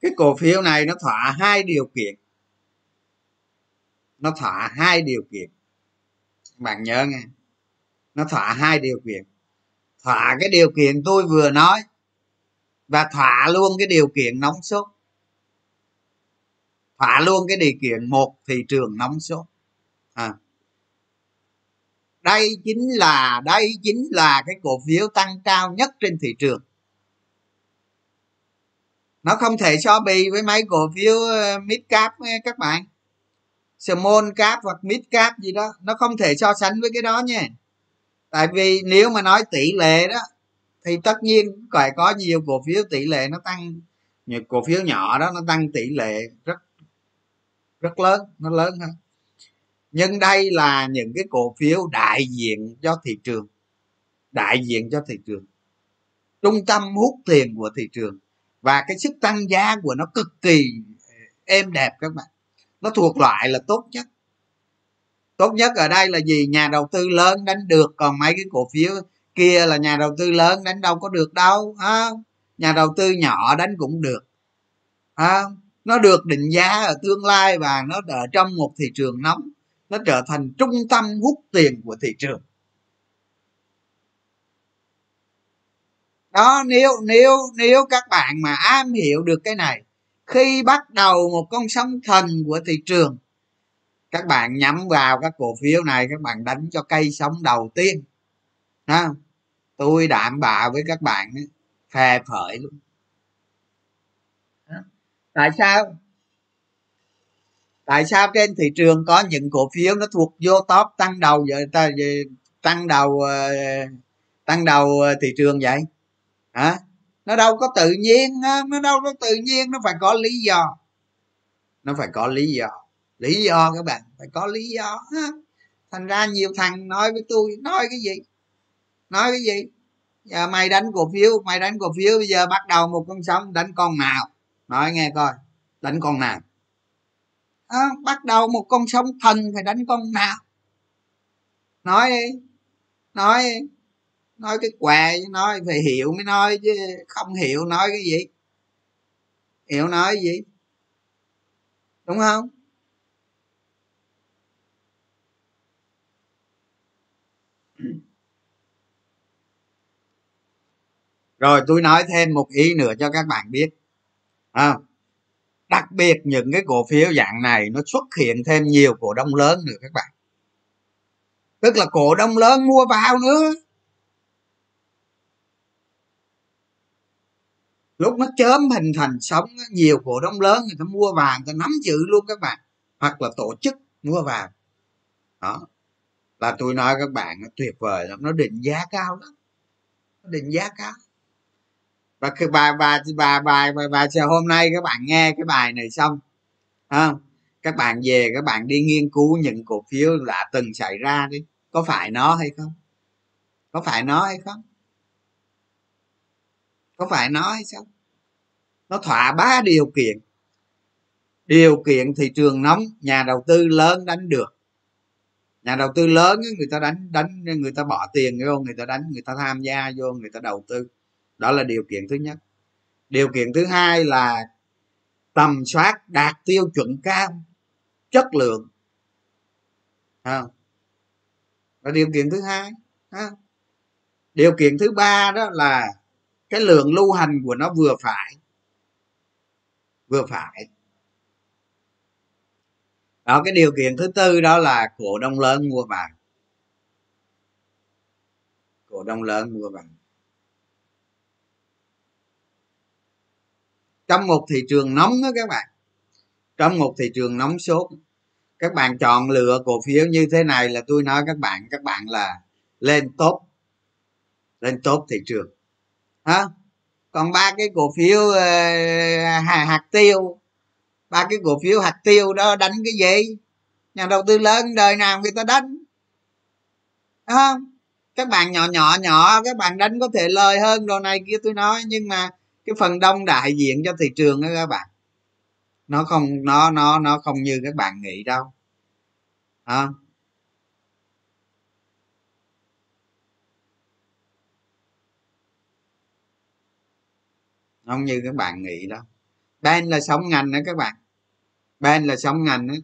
cái cổ phiếu này nó thỏa hai điều kiện. Nó thỏa hai điều kiện. Bạn nhớ nghe. Nó thỏa hai điều kiện. Thỏa cái điều kiện tôi vừa nói và thỏa luôn cái điều kiện nóng sốt. Thỏa luôn cái điều kiện một thị trường nóng sốt. À đây chính là, đây chính là cái cổ phiếu tăng cao nhất trên thị trường. Nó không thể so bì với mấy cổ phiếu ờ, mid cap ờ, các bạn. Small cap hoặc mid cap gì đó, nó không thể so sánh với cái đó nha. Tại vì nếu mà nói tỷ lệ đó, thì tất nhiên phải có nhiều cổ phiếu tỷ lệ nó tăng, nhiều cổ phiếu nhỏ đó, nó tăng tỷ lệ rất rất lớn, nó lớn hơn nhưng đây là những cái cổ phiếu đại diện cho thị trường đại diện cho thị trường. Trung tâm hút tiền của thị trường và cái sức tăng giá của nó cực kỳ êm đẹp các bạn. Nó thuộc loại là tốt nhất. Tốt nhất ở đây là gì? Nhà đầu tư lớn đánh được còn mấy cái cổ phiếu kia là nhà đầu tư lớn đánh đâu có được đâu à, nhà đầu tư nhỏ đánh cũng được à, nó được định giá ở tương lai và nó ở trong một thị trường nóng nó trở thành trung tâm hút tiền của thị trường. Đó, nếu nếu nếu các bạn mà am hiểu được cái này, khi bắt đầu một con sóng thần của thị trường, các bạn nhắm vào các cổ phiếu này, các bạn đánh cho cây sóng đầu tiên. Ha tôi đảm bảo với các bạn phè phởi luôn. Tại sao? Tại sao trên thị trường có những cổ phiếu nó thuộc vô top tăng đầu vậy ta tăng đầu ờ, tăng đầu ờ, thị trường vậy? Hả? Nó đâu có tự nhiên nó đâu có tự nhiên, nó phải có lý do. Nó phải có lý do. Lý do các bạn, phải có lý do thành ra nhiều thằng nói với tôi, nói cái gì? Nói cái gì? Giờ mày đánh cổ phiếu, mày đánh cổ phiếu, bây giờ bắt đầu một con sóng đánh con nào? Nói nghe coi, đánh con nào? À, bắt đầu một con sông thần phải đánh con nào. Nói đi nói đi nói cái què nói phải hiểu mới nói chứ không hiểu nói cái gì. Hiểu nói cái gì? Đúng không? Rồi tôi nói thêm một ý nữa cho các bạn biết. À, đặc biệt những cái cổ phiếu dạng này nó xuất hiện thêm nhiều cổ đông lớn nữa các bạn. Tức là cổ đông lớn mua vào nữa. Lúc nó chớm hình thành sóng, nhiều cổ đông lớn người ta mua vàng, người ta nắm giữ luôn các bạn. Hoặc là tổ chức mua vàng. Đó. Là tôi nói các bạn, nó tuyệt vời lắm, nó định giá cao lắm. Nó định giá cao và cái bài bài bài bài bài bài hôm nay các bạn nghe cái bài này xong không các bạn về, các bạn đi nghiên cứu những cổ phiếu đã từng xảy ra đi. Có phải nó hay không? Có phải nó hay không? Có phải nó hay sao nó thỏa ba điều kiện. Điều kiện thị trường nóng, nhà đầu tư lớn đánh được. Nhà đầu tư lớn người ta đánh đánh, người ta bỏ tiền vô, người ta đánh, người ta tham gia vô, người ta đầu tư đó là điều kiện thứ nhất. Điều kiện thứ hai là tầm soát đạt tiêu chuẩn cao chất lượng. À, là điều kiện thứ hai điều kiện thứ ba đó là cái lượng lưu hành của nó vừa phải vừa phải. Đó cái điều kiện thứ tư đó là cổ đông lớn mua vàng. Cổ đông lớn mua vàng. Trong một thị trường nóng đó các bạn. Trong một thị trường nóng sốt. Các bạn chọn lựa cổ phiếu như thế này là tôi nói các bạn các bạn là lên tốt lên tốt thị trường. Hả? Còn ba cái cổ phiếu uh, hạt tiêu. Ba cái cổ phiếu hạt tiêu đó đánh cái gì? Nhà đầu tư lớn đời nào người ta đánh? Không các bạn nhỏ nhỏ nhỏ các bạn đánh có thể lời hơn đồ này kia tôi nói nhưng mà cái phần đông đại diện cho thị trường đó các bạn. Nó không, nó nó nó không như các bạn nghĩ đâu. À. không như các bạn nghĩ đâu. Ben là sống ngành đó các bạn. Ben là sống ngành đó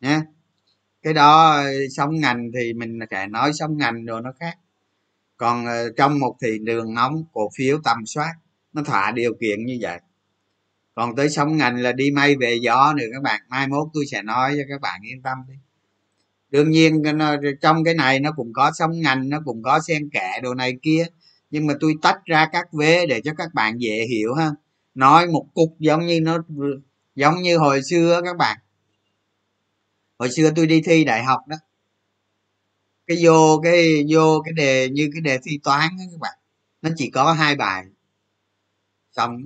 nha cái đó sống ngành thì mình sẽ nói sống ngành rồi nó khác. Còn ờ, trong một thị trường nóng, cổ phiếu tầm soát nó thỏa điều kiện như vậy. Còn tới sống ngành là đi may về gió nữa, các bạn. Mai mốt tôi sẽ nói cho các bạn yên tâm đi. Đương nhiên trong cái này nó cũng có sống ngành, nó cũng có xen kẽ đồ này kia. Nhưng mà tôi tách ra các vế để cho các bạn dễ hiểu ha. Nói một cục giống như nó, giống như hồi xưa các bạn. Hồi xưa tôi đi thi đại học đó. Cái vô cái vô cái đề, như cái đề thi toán đó các bạn. Nó chỉ có hai bài xong.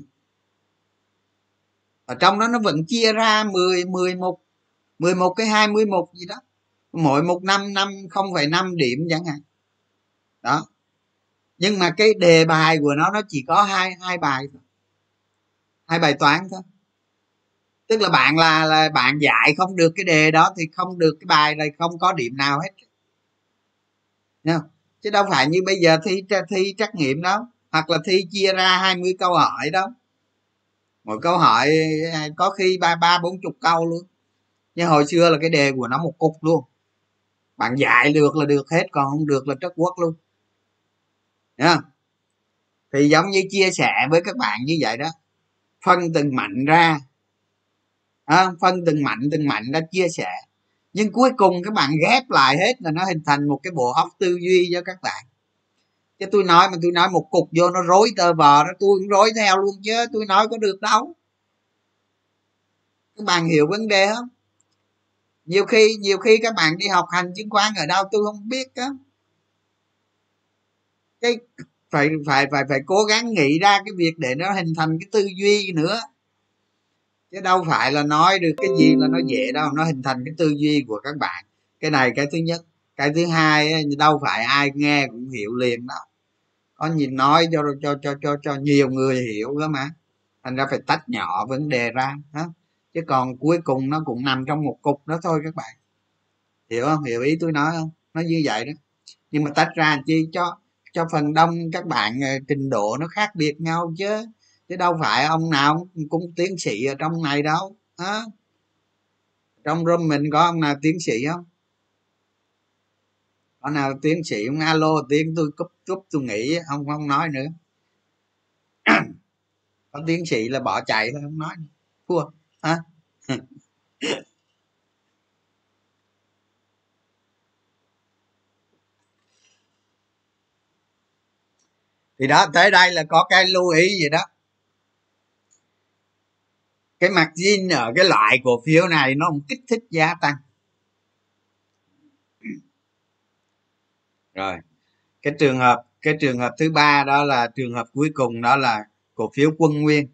Ở trong đó nó vẫn chia ra 10 11 11 cái 21 gì đó. Mỗi một năm năm không phải năm điểm chẳng hạn. Đó. Nhưng mà cái đề bài của nó nó chỉ có hai hai bài thôi. Hai bài toán thôi. Tức là bạn là là bạn dạy không được cái đề đó thì không được cái bài này, không có điểm nào hết. Nha. chứ đâu phải như bây giờ thi thi trắc nghiệm đó hoặc là thi chia ra 20 câu hỏi đó. Mỗi câu hỏi à, có khi ba ba bốn chục câu luôn. Nhưng hồi xưa là cái đề của nó một cục luôn. Bạn dạy được là được hết còn không được là trất quốc luôn. Nha thì giống như chia sẻ với các bạn như vậy đó. Phân từng mạnh ra. À, phân từng mạnh từng mạnh ra chia sẻ. Nhưng cuối cùng các bạn ghép lại hết là nó hình thành một cái bộ óc tư duy cho các bạn chứ tôi nói mà tôi nói một cục vô nó rối tơ vò đó, tôi cũng rối theo luôn chứ, tôi nói có được đâu. Các bạn hiểu vấn đề không? Nhiều khi nhiều khi các bạn đi học hành chứng khoán ở đâu tôi không biết á. Cái phải phải phải phải cố gắng nghĩ ra cái việc để nó hình thành cái tư duy nữa. Chứ đâu phải là nói được cái gì là nó dễ đâu, nó hình thành cái tư duy của các bạn. Cái này cái thứ nhất. Cái thứ hai đâu phải ai nghe cũng hiểu liền đâu có nhìn nói cho cho cho cho cho nhiều người hiểu đó mà thành ra phải tách nhỏ vấn đề ra đó. chứ còn cuối cùng nó cũng nằm trong một cục đó thôi các bạn. Hiểu không? Hiểu ý tôi nói không? Nó như vậy đó. Nhưng mà tách ra chi? Cho cho phần đông các bạn ờ, trình độ nó khác biệt nhau chứ. Chứ đâu phải ông nào cũng tiến sĩ ở trong này đâu á trong room mình có ông nào tiến sĩ không? Hôm nào tiến sĩ không alo tiếng tôi cúp cúp tôi nghĩ không không nói nữa. Có tiến sĩ là bỏ chạy thôi, không nói thua, hả? Thì đó, tới đây là có cái lưu ý gì đó. Cái mặt zin ở cái loại cổ phiếu này nó không kích thích giá tăng. Rồi. Cái trường hợp cái trường hợp thứ ba đó là trường hợp cuối cùng đó là cổ phiếu quân nguyên.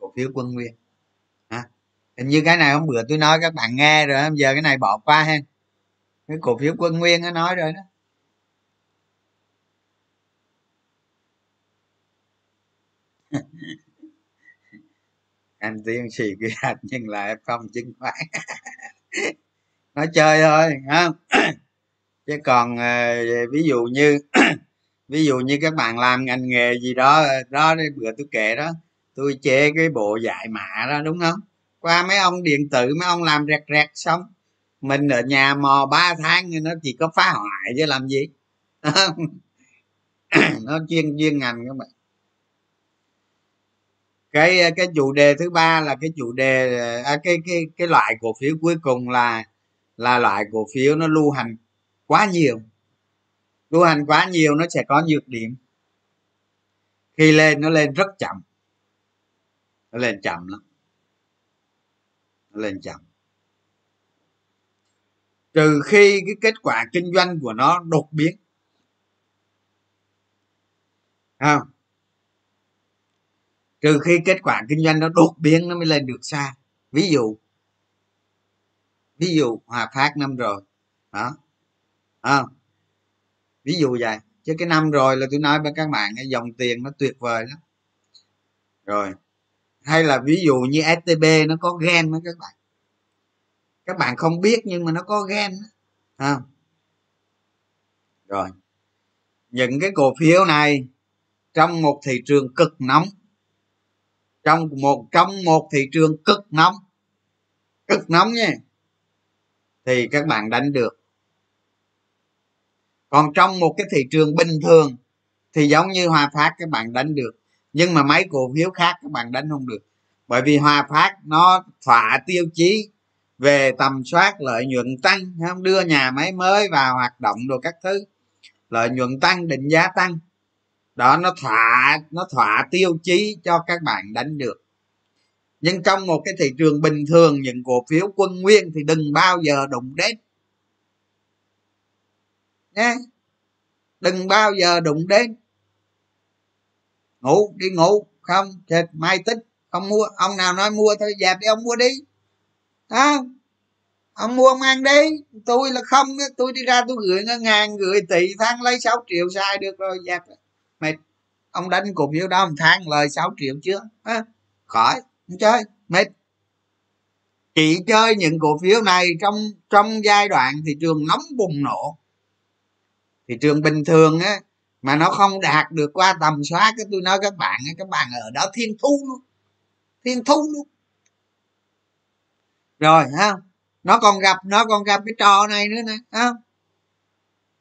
Cổ phiếu quân nguyên. À, hình như cái này hôm bữa tôi nói các bạn nghe rồi giờ cái này bỏ qua ha cái cổ phiếu quân nguyên nó nói rồi đó. Anh tiên sĩ quy hoạch nhưng là không chứng khoán. Nói chơi thôi không chứ còn ờ, ví dụ như ví dụ như các bạn làm ngành nghề gì đó ờ, đó bữa tôi kể đó tôi chế cái bộ dạy mạ đó đúng không? Qua mấy ông điện tử mấy ông làm rẹt rẹt xong mình ở nhà mò ba tháng nó chỉ có phá hoại chứ làm gì? Nó chuyên chuyên ngành các bạn. Cái ờ, cái chủ đề thứ ba là cái chủ đề à, cái cái cái loại cổ phiếu cuối cùng là là loại cổ phiếu nó lưu hành quá nhiều. Tu hành quá nhiều nó sẽ có nhược điểm. Khi lên nó lên rất chậm. Nó lên chậm lắm. Nó lên chậm. Trừ khi cái kết quả kinh doanh của nó đột biến. Không? Trừ khi kết quả kinh doanh nó đột biến nó mới lên được xa. Ví dụ. Ví dụ hòa phát năm rồi. Đó à, ví dụ vậy. Chứ cái năm rồi là tôi nói với các bạn cái dòng tiền nó tuyệt vời lắm. Rồi hay là ví dụ như stb nó có gen đó các bạn. Các bạn không biết nhưng mà nó có gen à. rồi những cái cổ phiếu này trong một thị trường cực nóng trong một trong một thị trường cực nóng cực nóng nha thì các bạn đánh được còn trong một cái thị trường bình thường thì giống như hòa phát các bạn đánh được, nhưng mà mấy cổ phiếu khác các bạn đánh không được. Bởi vì hòa phát nó thỏa tiêu chí về tầm soát lợi nhuận tăng không? Đưa nhà máy mới vào hoạt động rồi các thứ, lợi nhuận tăng, định giá tăng. Đó, nó thỏa nó thỏa tiêu chí cho các bạn đánh được. Nhưng trong một cái thị trường bình thường, những cổ phiếu quân nguyên thì đừng bao giờ đụng đến nhé. Đừng bao giờ đụng đến. Ngủ đi ngủ. Không thịt mai tích không mua. Ông nào nói mua thôi dẹp đi ông mua đi. À, ông mua ông ăn đi. Tôi là không tôi đi ra tôi gửi ngàn gửi tỷ tháng lấy 6 triệu sai được rồi dẹp mệt. Ông đánh cổ phiếu đó một tháng lời 6 triệu chưa? À, khỏi. Không chơi. Mệt. Chỉ chơi những cổ phiếu này trong trong giai đoạn thị trường nóng bùng nổ thị trường bình thường á, mà nó không đạt được qua tầm soát cái tôi nói các bạn các bạn ở đó thiên thu luôn. Thiên thu luôn. Rồi, ha, nó còn gặp, nó còn gặp cái trò này nữa nè, ha.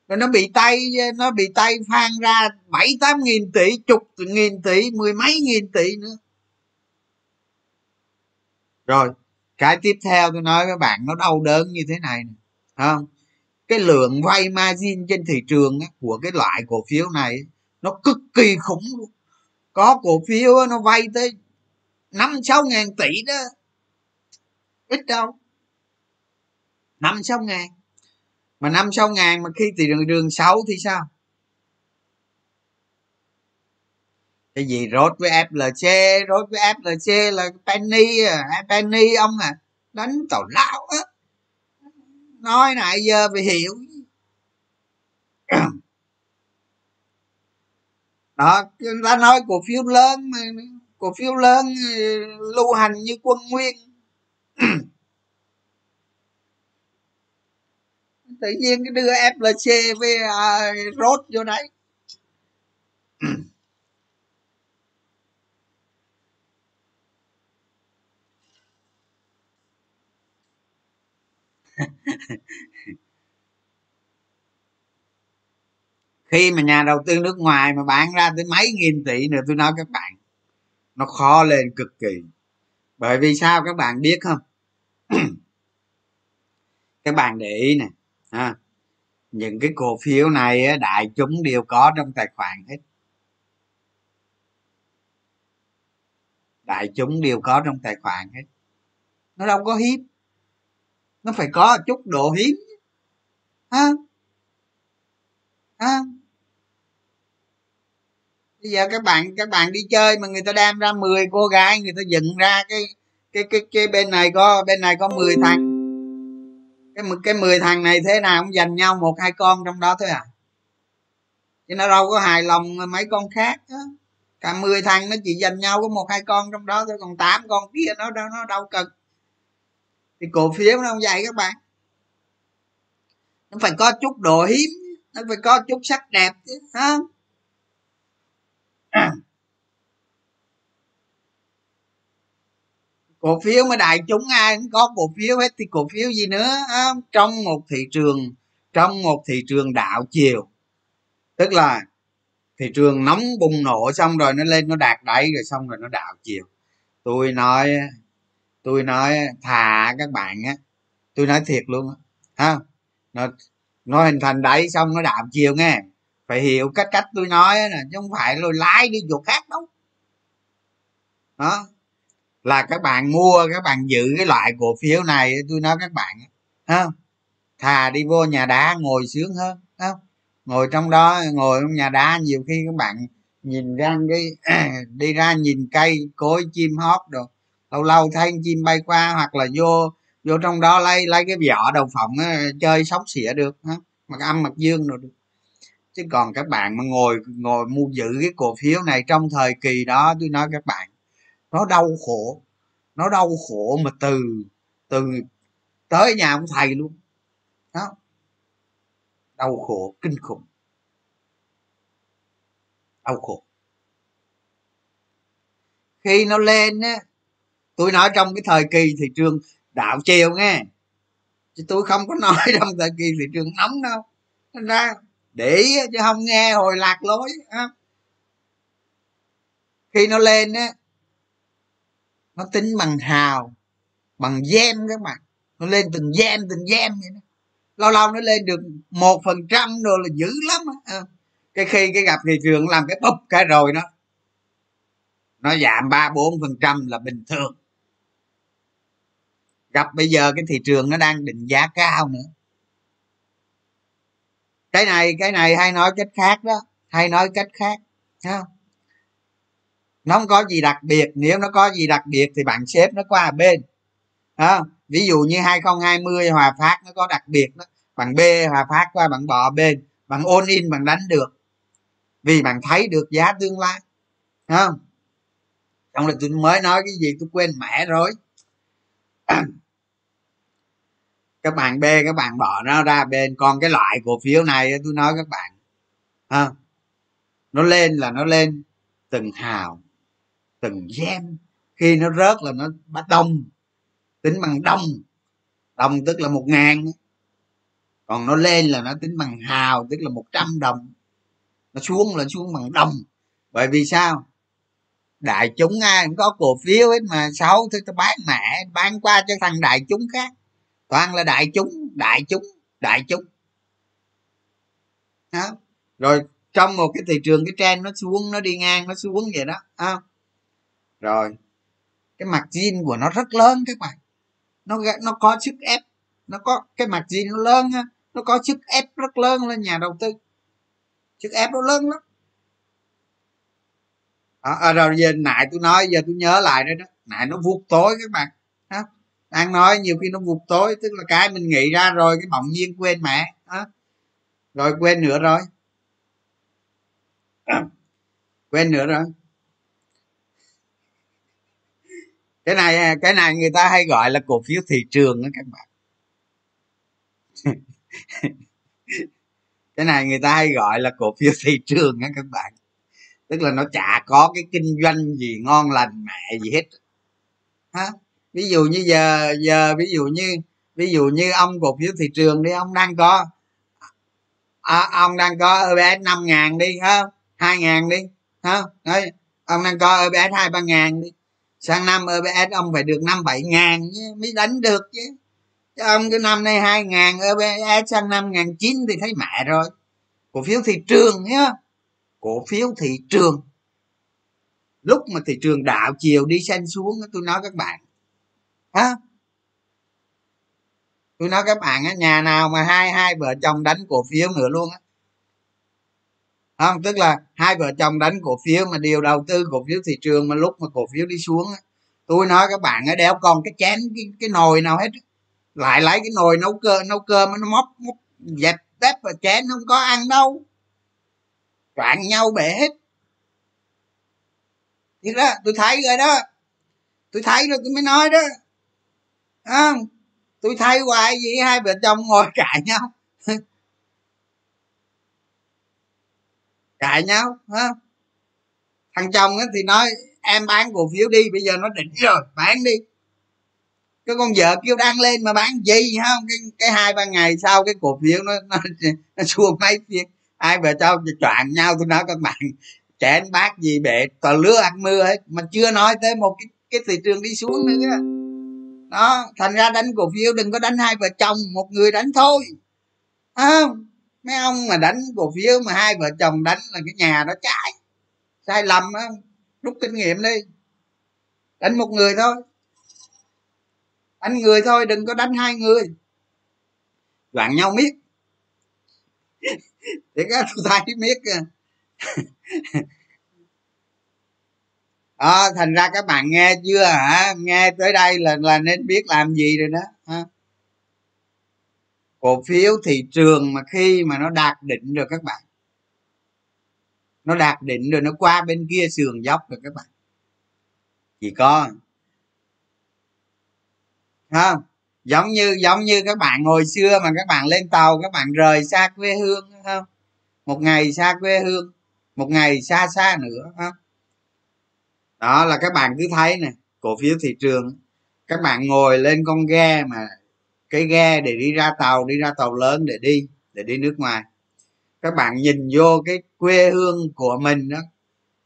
Rồi nó bị tay, nó bị tay phan ra bảy tám nghìn tỷ, chục nghìn tỷ, mười mấy nghìn tỷ nữa. Rồi, cái tiếp theo tôi nói với bạn, nó đau đớn như thế này nè không cái lượng vay margin trên thị trường của cái loại cổ phiếu này, nó cực kỳ khủng luôn. Có cổ phiếu nó vay tới năm sáu ngàn tỷ đó. Ít đâu. năm sáu ngàn. Mà năm sáu ngàn mà khi thị trường, đường xấu thì sao? Cái gì? Rốt với flc rốt với flc là penny à penny ông à đánh tàu lão á nói nãy giờ phải hiểu. Đó người ta nói cổ phiếu lớn cổ phiếu lớn ừ, lưu hành như quân nguyên. Tự nhiên cái đưa flc với uh, rốt vô đấy. khi mà nhà đầu tư nước ngoài mà bán ra tới mấy nghìn tỷ nữa tôi nói các bạn nó khó lên cực kỳ. Bởi vì sao các bạn biết không? Các bạn để ý nè à, những cái cổ phiếu này đại chúng đều có trong tài khoản hết. Đại chúng đều có trong tài khoản hết. Nó đâu có hiếp nó phải có chút độ hiếm. Ha? Ha? Bây giờ các bạn các bạn đi chơi mà người ta đem ra 10 cô gái, người ta dựng ra cái cái cái cái bên này có, bên này có 10 thằng. Cái cái 10 thằng này thế nào cũng dành nhau một, hai con trong đó thôi à. Chứ nó đâu có hài lòng mấy con khác đó. cả 10 thằng nó chỉ dành nhau có một, hai con trong đó thôi, còn tám con kia nó đâu nó đâu cần thì cổ phiếu nó không vậy các bạn. Nó phải có chút độ hiếm nó phải có chút sắc đẹp chứ hả? cổ phiếu mà đại chúng ai cũng có cổ phiếu hết thì cổ phiếu gì nữa à, trong một thị trường trong một thị trường đạo chiều. Tức là thị trường nóng bùng nổ xong rồi nó lên nó đạt đáy rồi xong rồi nó đạo chiều. Tôi nói tôi nói thà các bạn á, tôi nói thiệt luôn á, ha. Nó nó hình thành đáy xong nó đạp chiều nghe. Phải hiểu cách cách tôi nói nè, chứ không phải rồi lái đi chỗ khác đâu. Đó. Là các bạn mua, các bạn giữ cái loại cổ phiếu này, tôi nói các bạn ha. Thà đi vô nhà đá ngồi sướng hơn không ngồi trong đó, ngồi trong nhà đá nhiều khi các bạn nhìn ra cái, đi ra nhìn cây, cối, chim hót được lâu lâu thấy chim bay qua hoặc là vô vô trong đó lấy lấy cái vỏ đầu phòng chơi sóc xỉa được ha mặt âm mặt dương rồi được. Chứ còn các bạn mà ngồi ngồi mua giữ cái cổ phiếu này trong thời kỳ đó, tôi nói các bạn, nó đau khổ, nó đau khổ mà từ từ tới nhà ông thầy luôn. Đó. Đau khổ, kinh khủng. Đau khổ. Khi nó lên á tôi nói trong cái thời kỳ thị trường đảo chiều nghe. Chứ tôi không có nói trong thời kỳ thị trường nóng đâu. Nên ra để ý chứ không nghe hồi lạc lối khi nó lên á nó tính bằng hào bằng gen các bạn. Nó lên từng gen từng gen vậy đó. Lâu lâu nó lên được một phần trăm rồi là dữ lắm à. cái khi cái gặp thị trường làm cái búp cái rồi nó, nó giảm ba bốn phần trăm là bình thường gặp bây giờ cái thị trường nó đang định giá cao nữa. Cái này cái này hay nói cách khác đó hay nói cách khác không? Nó không có gì đặc biệt nếu nó có gì đặc biệt thì bạn xếp nó qua bên à, ví dụ như 2020 hòa phát nó có đặc biệt đó bạn b hòa phát qua bạn bỏ bên bạn ôn in bạn đánh được vì bạn thấy được giá tương lai không? Trong lịch tôi mới nói cái gì tôi quên mẹ rồi các bạn b các bạn bỏ nó ra bên còn cái loại cổ phiếu này tôi nói các bạn, ha, nó lên là nó lên từng hào, từng gem. Khi nó rớt là nó bắt đông, tính bằng đông đồng tức là một ngàn. Còn nó lên là nó tính bằng hào, tức là một trăm đồng. Nó xuống là xuống bằng đồng. Bởi vì sao? Đại chúng ai cũng có cổ phiếu hết mà, xấu thì tao bán mẹ bán qua cho thằng đại chúng khác toàn là đại chúng đại chúng đại chúng đó. rồi trong một cái thị trường cái trend nó xuống nó đi ngang nó xuống vậy đó à. rồi cái mặt zin của nó rất lớn các bạn nó nó có sức ép nó có cái mặt zin nó lớn ha nó có sức ép rất lớn lên nhà đầu tư sức ép nó lớn lắm đó, à, rồi giờ nãy tôi nói giờ tôi nhớ lại đây đó nãy nó vuốt tối các bạn đang nói, nhiều khi nó vụt tối, tức là cái mình nghĩ ra rồi, cái bỗng nhiên quên mẹ đó. rồi quên nữa rồi. Quên nữa rồi. Cái này à, cái này người ta hay gọi là cổ phiếu thị trường đó các bạn. Cái này người ta hay gọi là cổ phiếu thị trường đó các bạn. Tức là nó chả có cái kinh doanh gì ngon lành mẹ gì hết. Hả? Ví dụ như giờ giờ ví dụ như ví dụ như ông cổ phiếu thị trường đi ông đang có à, ông đang có EBS năm ngàn đi ha hai ngàn đi ha đấy ông đang có EBS hai ba ngàn đi. Sang năm EBS ông phải được năm bảy ngàn mới đánh được chứ. Chứ ông cái năm nay hai ngàn EBS sang năm ngàn chín thì thấy mẹ rồi. Cổ phiếu thị trường nhá cổ phiếu thị trường. Lúc mà thị trường đảo chiều đi xanh xuống tôi nói các bạn hả? Tôi nói các bạn á nhà nào mà hai hai vợ chồng đánh cổ phiếu nữa luôn á. Không tức là hai vợ chồng đánh cổ phiếu mà điều đầu tư cổ phiếu thị trường mà lúc mà cổ phiếu đi xuống á. Tôi nói các bạn á đéo còn cái chén cái, cái nồi nào hết lại lấy cái nồi nấu cơm nấu cơm nó móc móc dẹp tép và chén không có ăn đâu. Đoạn nhau bể hết. Thiệt đó tôi thấy rồi đó. Tôi thấy rồi tôi mới nói đó à, tôi thay hoài gì hai vợ chồng ngồi cãi nhau. Cãi nhau ha thằng chồng thì nói em bán cổ phiếu đi bây giờ nó đỉnh rồi bán đi. Cái con vợ kêu đăng lên mà bán gì không cái cái hai ba ngày sau cái cổ phiếu nó nó, nó xuống mấy phiên. Ai vợ chồng choạng nhau tôi nói các bạn chén bác gì bệ toàn lứa ăn mưa hết. Mà chưa nói tới một cái cái thị trường đi xuống nữa đó, đó, thành ra đánh cổ phiếu, đừng có đánh hai vợ chồng, một người đánh thôi. Không? Mấy ông mà đánh cổ phiếu mà hai vợ chồng đánh là cái nhà nó trái sai lầm không? Rút kinh nghiệm đi. Đánh một người thôi. Đánh người thôi, đừng có đánh hai người. Đoạn nhau miết. Thì cái thầy miết à, thành ra các bạn nghe chưa hả? Nghe tới đây là là nên biết làm gì rồi đó hả? cổ phiếu thị trường mà khi mà nó đạt đỉnh rồi các bạn. Nó đạt đỉnh rồi nó qua bên kia sườn dốc rồi các bạn. Chỉ có không giống như giống như các bạn hồi xưa mà các bạn lên tàu các bạn rời xa quê hương không? Một ngày xa quê hương một ngày xa xa nữa không đó là các bạn cứ thấy nè, cổ phiếu thị trường, các bạn ngồi lên con ghe mà, cái ghe để đi ra tàu, đi ra tàu lớn để đi để đi nước ngoài. Các bạn nhìn vô cái quê hương của mình đó,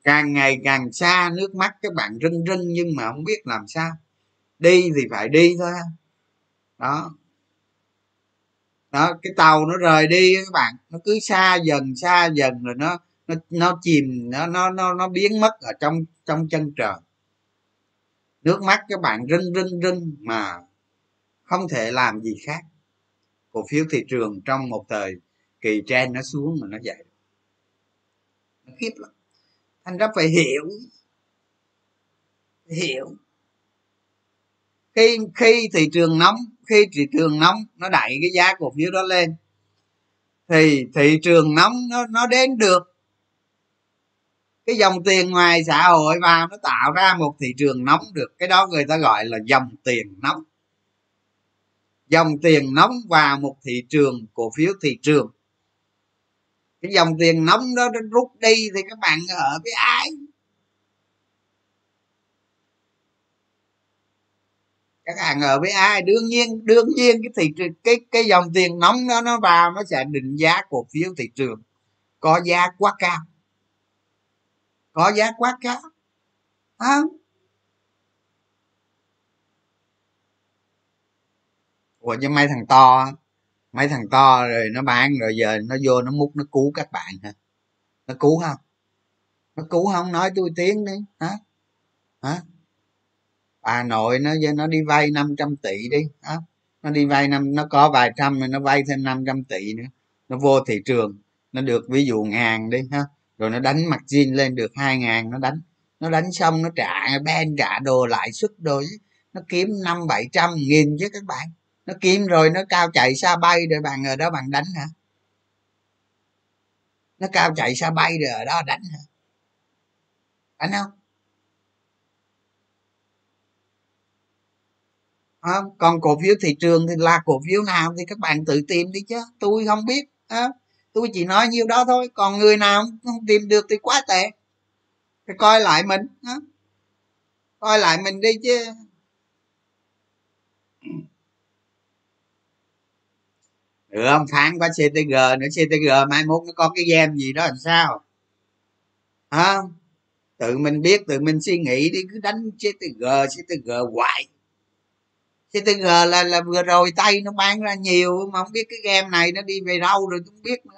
càng ngày càng xa nước mắt, các bạn rưng rưng nhưng mà không biết làm sao. Đi thì phải đi thôi. Đó. Đó, cái tàu nó rời đi các bạn, nó cứ xa dần xa dần rồi nó nó nó chìm, nó nó nó nó biến mất ở trong trong chân trời. Nước mắt các bạn rưng rưng rưng mà không thể làm gì khác. Cổ phiếu thị trường trong một thời kỳ trend nó xuống mà nó dậy nó khiếp lắm. Thành ra phải hiểu hiểu. Khi khi thị trường nóng, khi thị trường nóng nó đẩy cái giá cổ phiếu đó lên, thì thị trường nóng nó nó đến được cái dòng tiền ngoài xã hội vào nó tạo ra một thị trường nóng được. Cái đó người ta gọi là dòng tiền nóng. Dòng tiền nóng vào một thị trường cổ phiếu thị trường. Cái dòng tiền nóng đó, nó rút đi thì các bạn ở với ai các bạn ở với ai? Đương nhiên đương nhiên cái thị trường cái cái dòng tiền nóng đó, nó vào, nó sẽ định giá cổ phiếu thị trường. Có giá quá cao có giá quá cao à. ủa chứ mấy thằng to, mấy thằng to rồi nó bán rồi giờ nó vô nó múc, nó cứu các bạn hả? Nó cứu không nó cứu không nói tôi tiếng đi. Hả? Hả? Bà nội nó nó đi vay 500 tỷ đi. Hả? Nó đi vay năm, nó có vài trăm rồi nó vay thêm 500 tỷ nữa. Nó vô thị trường, nó được ví dụ ngàn đi. Ha rồi nó đánh mặt zin lên được hai ngàn nó đánh. Nó đánh xong nó trả ben trả đồ lại suất đồ nó kiếm năm bảy trăm nghìn chứ các bạn. Nó kiếm rồi nó cao chạy xa bay rồi bạn ở đó bạn đánh hả? Nó cao chạy xa bay rồi ở đó đánh hả? Đánh không? Không còn cổ phiếu thị trường thì là cổ phiếu nào thì các bạn tự tìm đi chứ. Tôi không biết à, tôi chỉ nói nhiêu đó thôi, còn người nào không tìm được thì quá tệ. Phải coi lại mình đó. coi lại mình đi chứ. Ừ, được không phán qua ctg nữa ctg mai mốt nó có cái game gì đó làm sao? Hả? Tự mình biết, tự mình suy nghĩ đi, cứ đánh ctg ctg hoài. Ctg là là vừa rồi tay nó bán ra nhiều mà không biết cái game này nó đi về đâu rồi tôi không biết nữa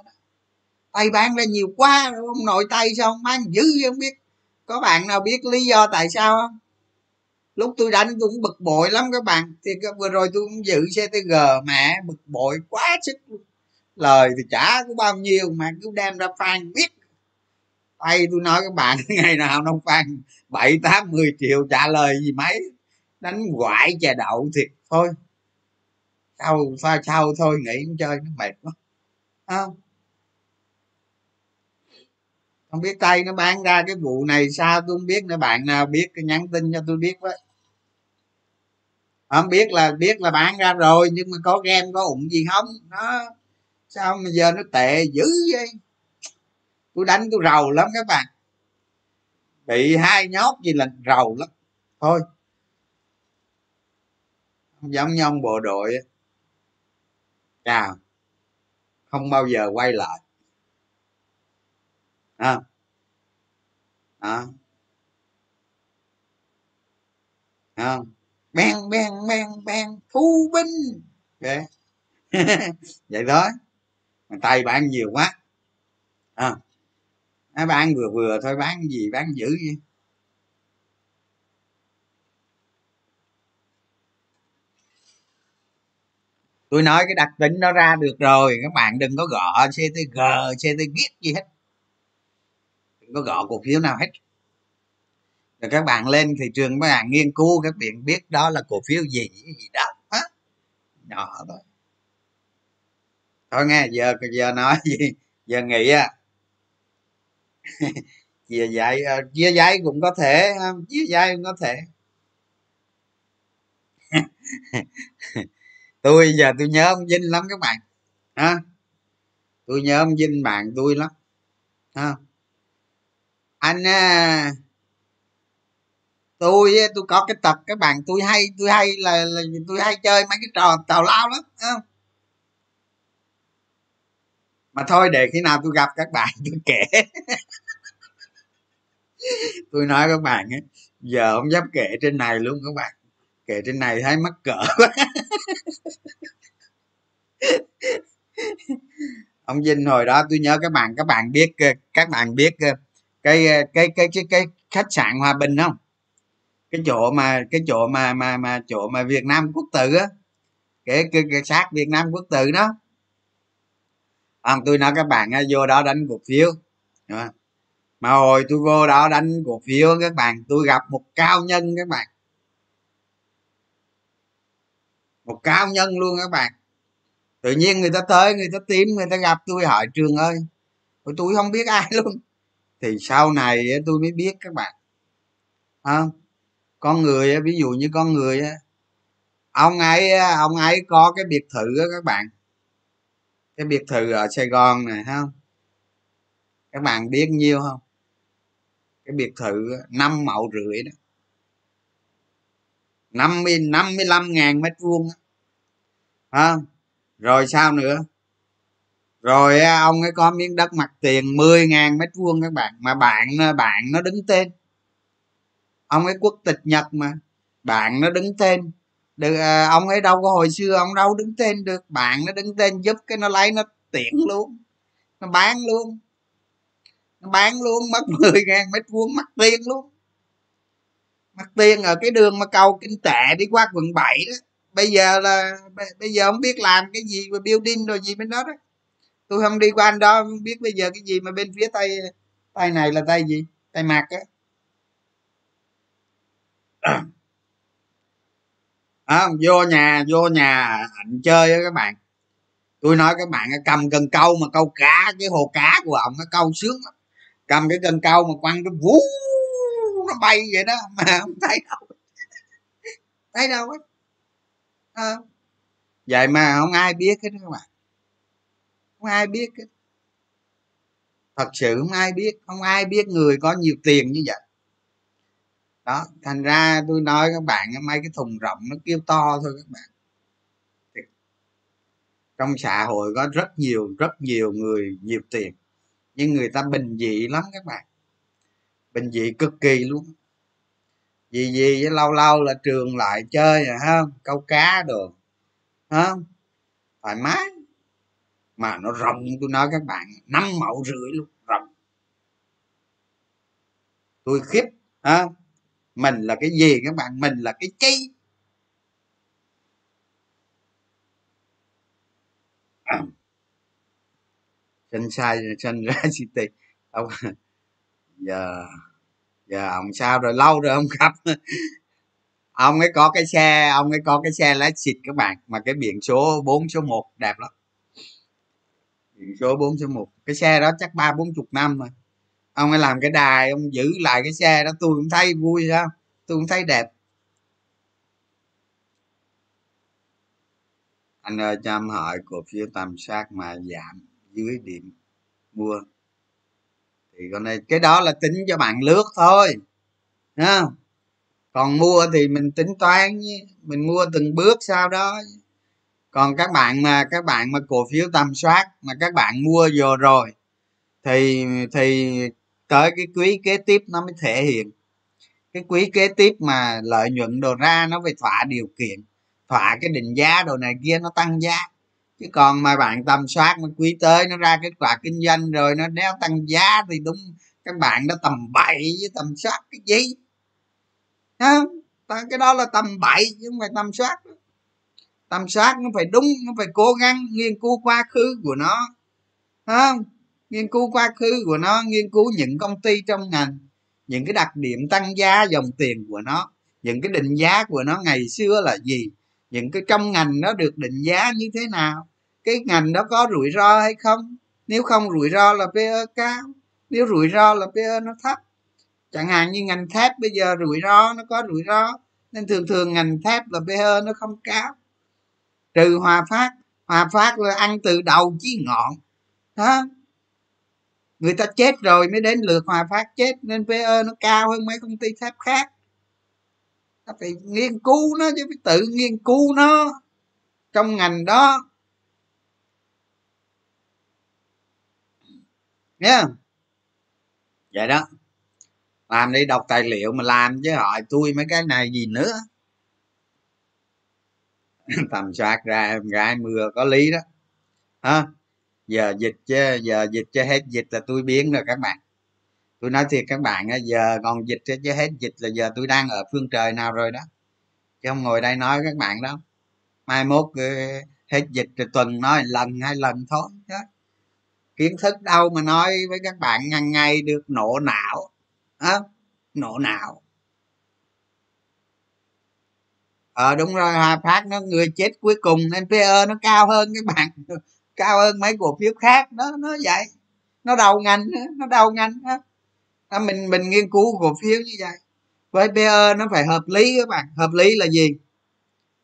tay bán ra nhiều quá rồi ông nội tay sao ông bán dữ không biết. Có bạn nào biết lý do tại sao không? Lúc tôi đánh tôi cũng bực bội lắm các bạn. Thì vừa rồi tôi cũng giữ ctg mẹ bực bội quá sức. Lời thì trả có bao nhiêu mà cứ đem ra phan biết. Tay tôi nói các bạn, ngày nào nó phan bảy, tám, mười triệu trả lời gì mấy. Đánh quại chè đậu thiệt thôi. Sau pha sau thôi nghỉ không chơi nó mệt quá. Không? Không biết tay nó bán ra cái vụ này sao, tôi không biết nữa. Bạn nào biết cái nhắn tin cho tôi biết với. Không biết là biết là bán ra rồi, nhưng mà có game có ủng gì không? Nó, sao mà giờ nó tệ dữ vậy? Tôi đánh tôi rầu lắm các bạn. Bị hai nhót gì là rầu lắm. Thôi. Giống như ông bộ đội chào không bao giờ quay lại à. À. À bèn bèn bèn bèn thu binh okay. vậy đó tay bán nhiều quá à, nó bán vừa vừa thôi bán gì bán dữ vậy tôi nói cái đặc tính nó ra được rồi các bạn đừng có gõ ctg ct viết gì hết có gõ cổ phiếu nào hết. Rồi các bạn lên thị trường, các bạn nghiên cứu, các bạn biết đó là cổ phiếu gì gì đó, á. Nhỏ thôi. Thôi nghe, giờ giờ nói gì, giờ nghỉ á chia dạy ờ, chia dạy cũng có thể chia dạy cũng có thể. Tôi giờ tôi nhớ ông vinh lắm các bạn, ha. Tôi nhớ ông vinh bạn tôi lắm, ha anh à, tôi tôi có cái tật các bạn tôi hay tôi hay là, là tôi hay chơi mấy cái trò tào lao lắm không? Mà thôi để khi nào tôi gặp các bạn tôi kể. Tôi nói các bạn ấy, giờ không dám kể trên này luôn các bạn. Kể trên này thấy mắc cỡ quá. Ông Vinh hồi đó tôi nhớ các bạn các bạn biết các bạn biết cái ờ, cái cái cái cái, khách sạn Hòa Bình không? Cái chỗ mà cái chỗ mà mà mà chỗ mà Việt Nam quốc tử á. Cái, cái, cái sát Việt Nam quốc tử đó. À, tôi nói các bạn ờ, vô đó đánh cổ phiếu. Mà hồi tôi vô đó đánh cổ phiếu các bạn tôi gặp một cao nhân các bạn. Một cao nhân luôn các bạn. Tự nhiên người ta tới người ta tìm người ta gặp tôi hỏi trường ơi tôi không biết ai luôn thì sau này tôi mới biết các bạn. Không con người ví dụ như con người ông ấy ông ấy có cái biệt thự đó các bạn. Cái biệt thự ở sài gòn này không các bạn biết nhiêu không? Cái biệt thự năm mẫu rưỡi đó. Năm mươi năm mươi lăm ngàn mét vuông à, rồi sao nữa? Rồi ông ấy có miếng đất mặt tiền 10 ngàn mét vuông các bạn mà bạn bạn nó đứng tên. Ông ấy quốc tịch nhật mà bạn nó đứng tên. Được à, ông ấy đâu có hồi xưa ông đâu đứng tên được. Bạn nó đứng tên giúp cái nó lấy nó tiện luôn nó bán luôn. Nó bán luôn mất 10 ngàn mét vuông mất tiền luôn. Mất tiền ở cái đường mà cầu kinh tệ đi qua quận 7 đó. Bây giờ là bây giờ không biết làm cái gì mà building rồi gì bên đó đó tôi không đi qua anh đó không biết bây giờ cái gì mà bên phía tay tay này là tay gì? Tay mặt á. À, vô nhà vô nhà ảnh chơi á các bạn. Tôi nói các bạn cầm cần câu mà câu cá cái hồ cá của ông nó câu sướng lắm. Cầm cái cần câu mà quăng cái vú nó bay vậy đó mà không thấy đâu. Thấy đâu ấy à, vậy mà không ai biết hết các bạn không ai biết hết. Thật sự không ai biết, không ai biết người có nhiều tiền như vậy. Đó, thành ra tôi nói các bạn mấy cái thùng rộng nó kêu to thôi các bạn. Trong xã hội có rất nhiều rất nhiều người nhiều tiền, nhưng người ta bình dị lắm các bạn. Bình dị cực kỳ luôn. Vì gì? Với lâu lâu là trường lại chơi rồi ha câu cá đồ ha thoải mái mà nó rộng, tôi nói các bạn, năm mẫu rưỡi luôn, rộng. Tôi khiếp ha mình là cái gì các bạn? Mình là cái chi? À. Sinh sai sinh ra city ông, giờ giờ ông sao rồi? Lâu rồi ông gặp. Ông ấy có cái xe, ông ấy có cái xe lái xịt các bạn, mà cái biển số 4 số 1 đẹp lắm biển số 4 số 1 cái xe đó chắc ba, bốn chục năm rồi. Ông ấy làm cái đài, ông giữ lại cái xe đó, tôi cũng thấy vui sao tôi cũng thấy đẹp. Anh ơi, cho em hỏi cổ phiếu tầm sát mà giảm dưới điểm mua. Thì con này cái đó là tính cho bạn lướt thôi ha còn mua thì mình tính toán mình mua từng bước sau đó còn các bạn mà, các bạn mà cổ phiếu tầm soát mà các bạn mua vừa rồi, thì thì tới cái quý kế tiếp nó mới thể hiện. Cái quý kế tiếp mà lợi nhuận đồ ra nó phải thỏa điều kiện, thỏa cái định giá đồ này kia nó tăng giá. Chứ còn mà bạn tầm soát mà quý tới nó ra kết quả kinh doanh rồi nó nếu tăng giá thì đúng, các bạn đã tầm bậy với tầm soát cái gì? Không cái đó là tầm bậy chứ không phải tầm soát tâm soát nó phải đúng, nó phải cố gắng nghiên cứu quá khứ của nó. Không? Nghiên cứu quá khứ của nó, nghiên cứu những công ty trong ngành, những cái đặc điểm tăng giá dòng tiền của nó, những cái định giá của nó ngày xưa là gì, những cái trong ngành nó được định giá như thế nào, cái ngành đó có rủi ro hay không? Nếu không rủi ro là pe cao, nếu rủi ro là pe nó thấp. Chẳng hạn như ngành thép bây giờ rủi ro, nó có rủi ro, nên thường thường ngành thép là pe nó không cao trừ hòa phát hòa phát là ăn từ đầu chí ngọn. Đó. Người ta chết rồi mới đến lượt hòa phát chết, nên pe nó cao hơn mấy công ty thép khác. Ta phải nghiên cứu nó chứ phải tự nghiên cứu nó trong ngành đó. Nhá vậy dạ đó. Làm đi đọc tài liệu mà làm chứ, hỏi tôi mấy cái này gì nữa. tầm soát ra em gái mưa, có lý đó. Ha? Giờ dịch chứ, giờ dịch cho hết dịch là tôi biến rồi các bạn. Tôi nói thiệt các bạn giờ còn dịch chứ hết dịch là giờ tôi đang ở phương trời nào rồi đó. Chứ không ngồi đây nói các bạn đó. Mai mốt ờ, hết dịch rồi tuần nói lần hai lần thôi đó. kiến thức đâu mà nói với các bạn ngăn ngay được nổ não, á, nổ não. Ờ đúng rồi hà phát nó người chết cuối cùng nên pe nó cao hơn các bạn, cao hơn mấy cổ phiếu khác, nó nó vậy. Nó đầu ngành nó đầu ngành đó. mình mình nghiên cứu cổ phiếu như vậy. Với pe nó phải hợp lý các bạn, hợp lý là gì?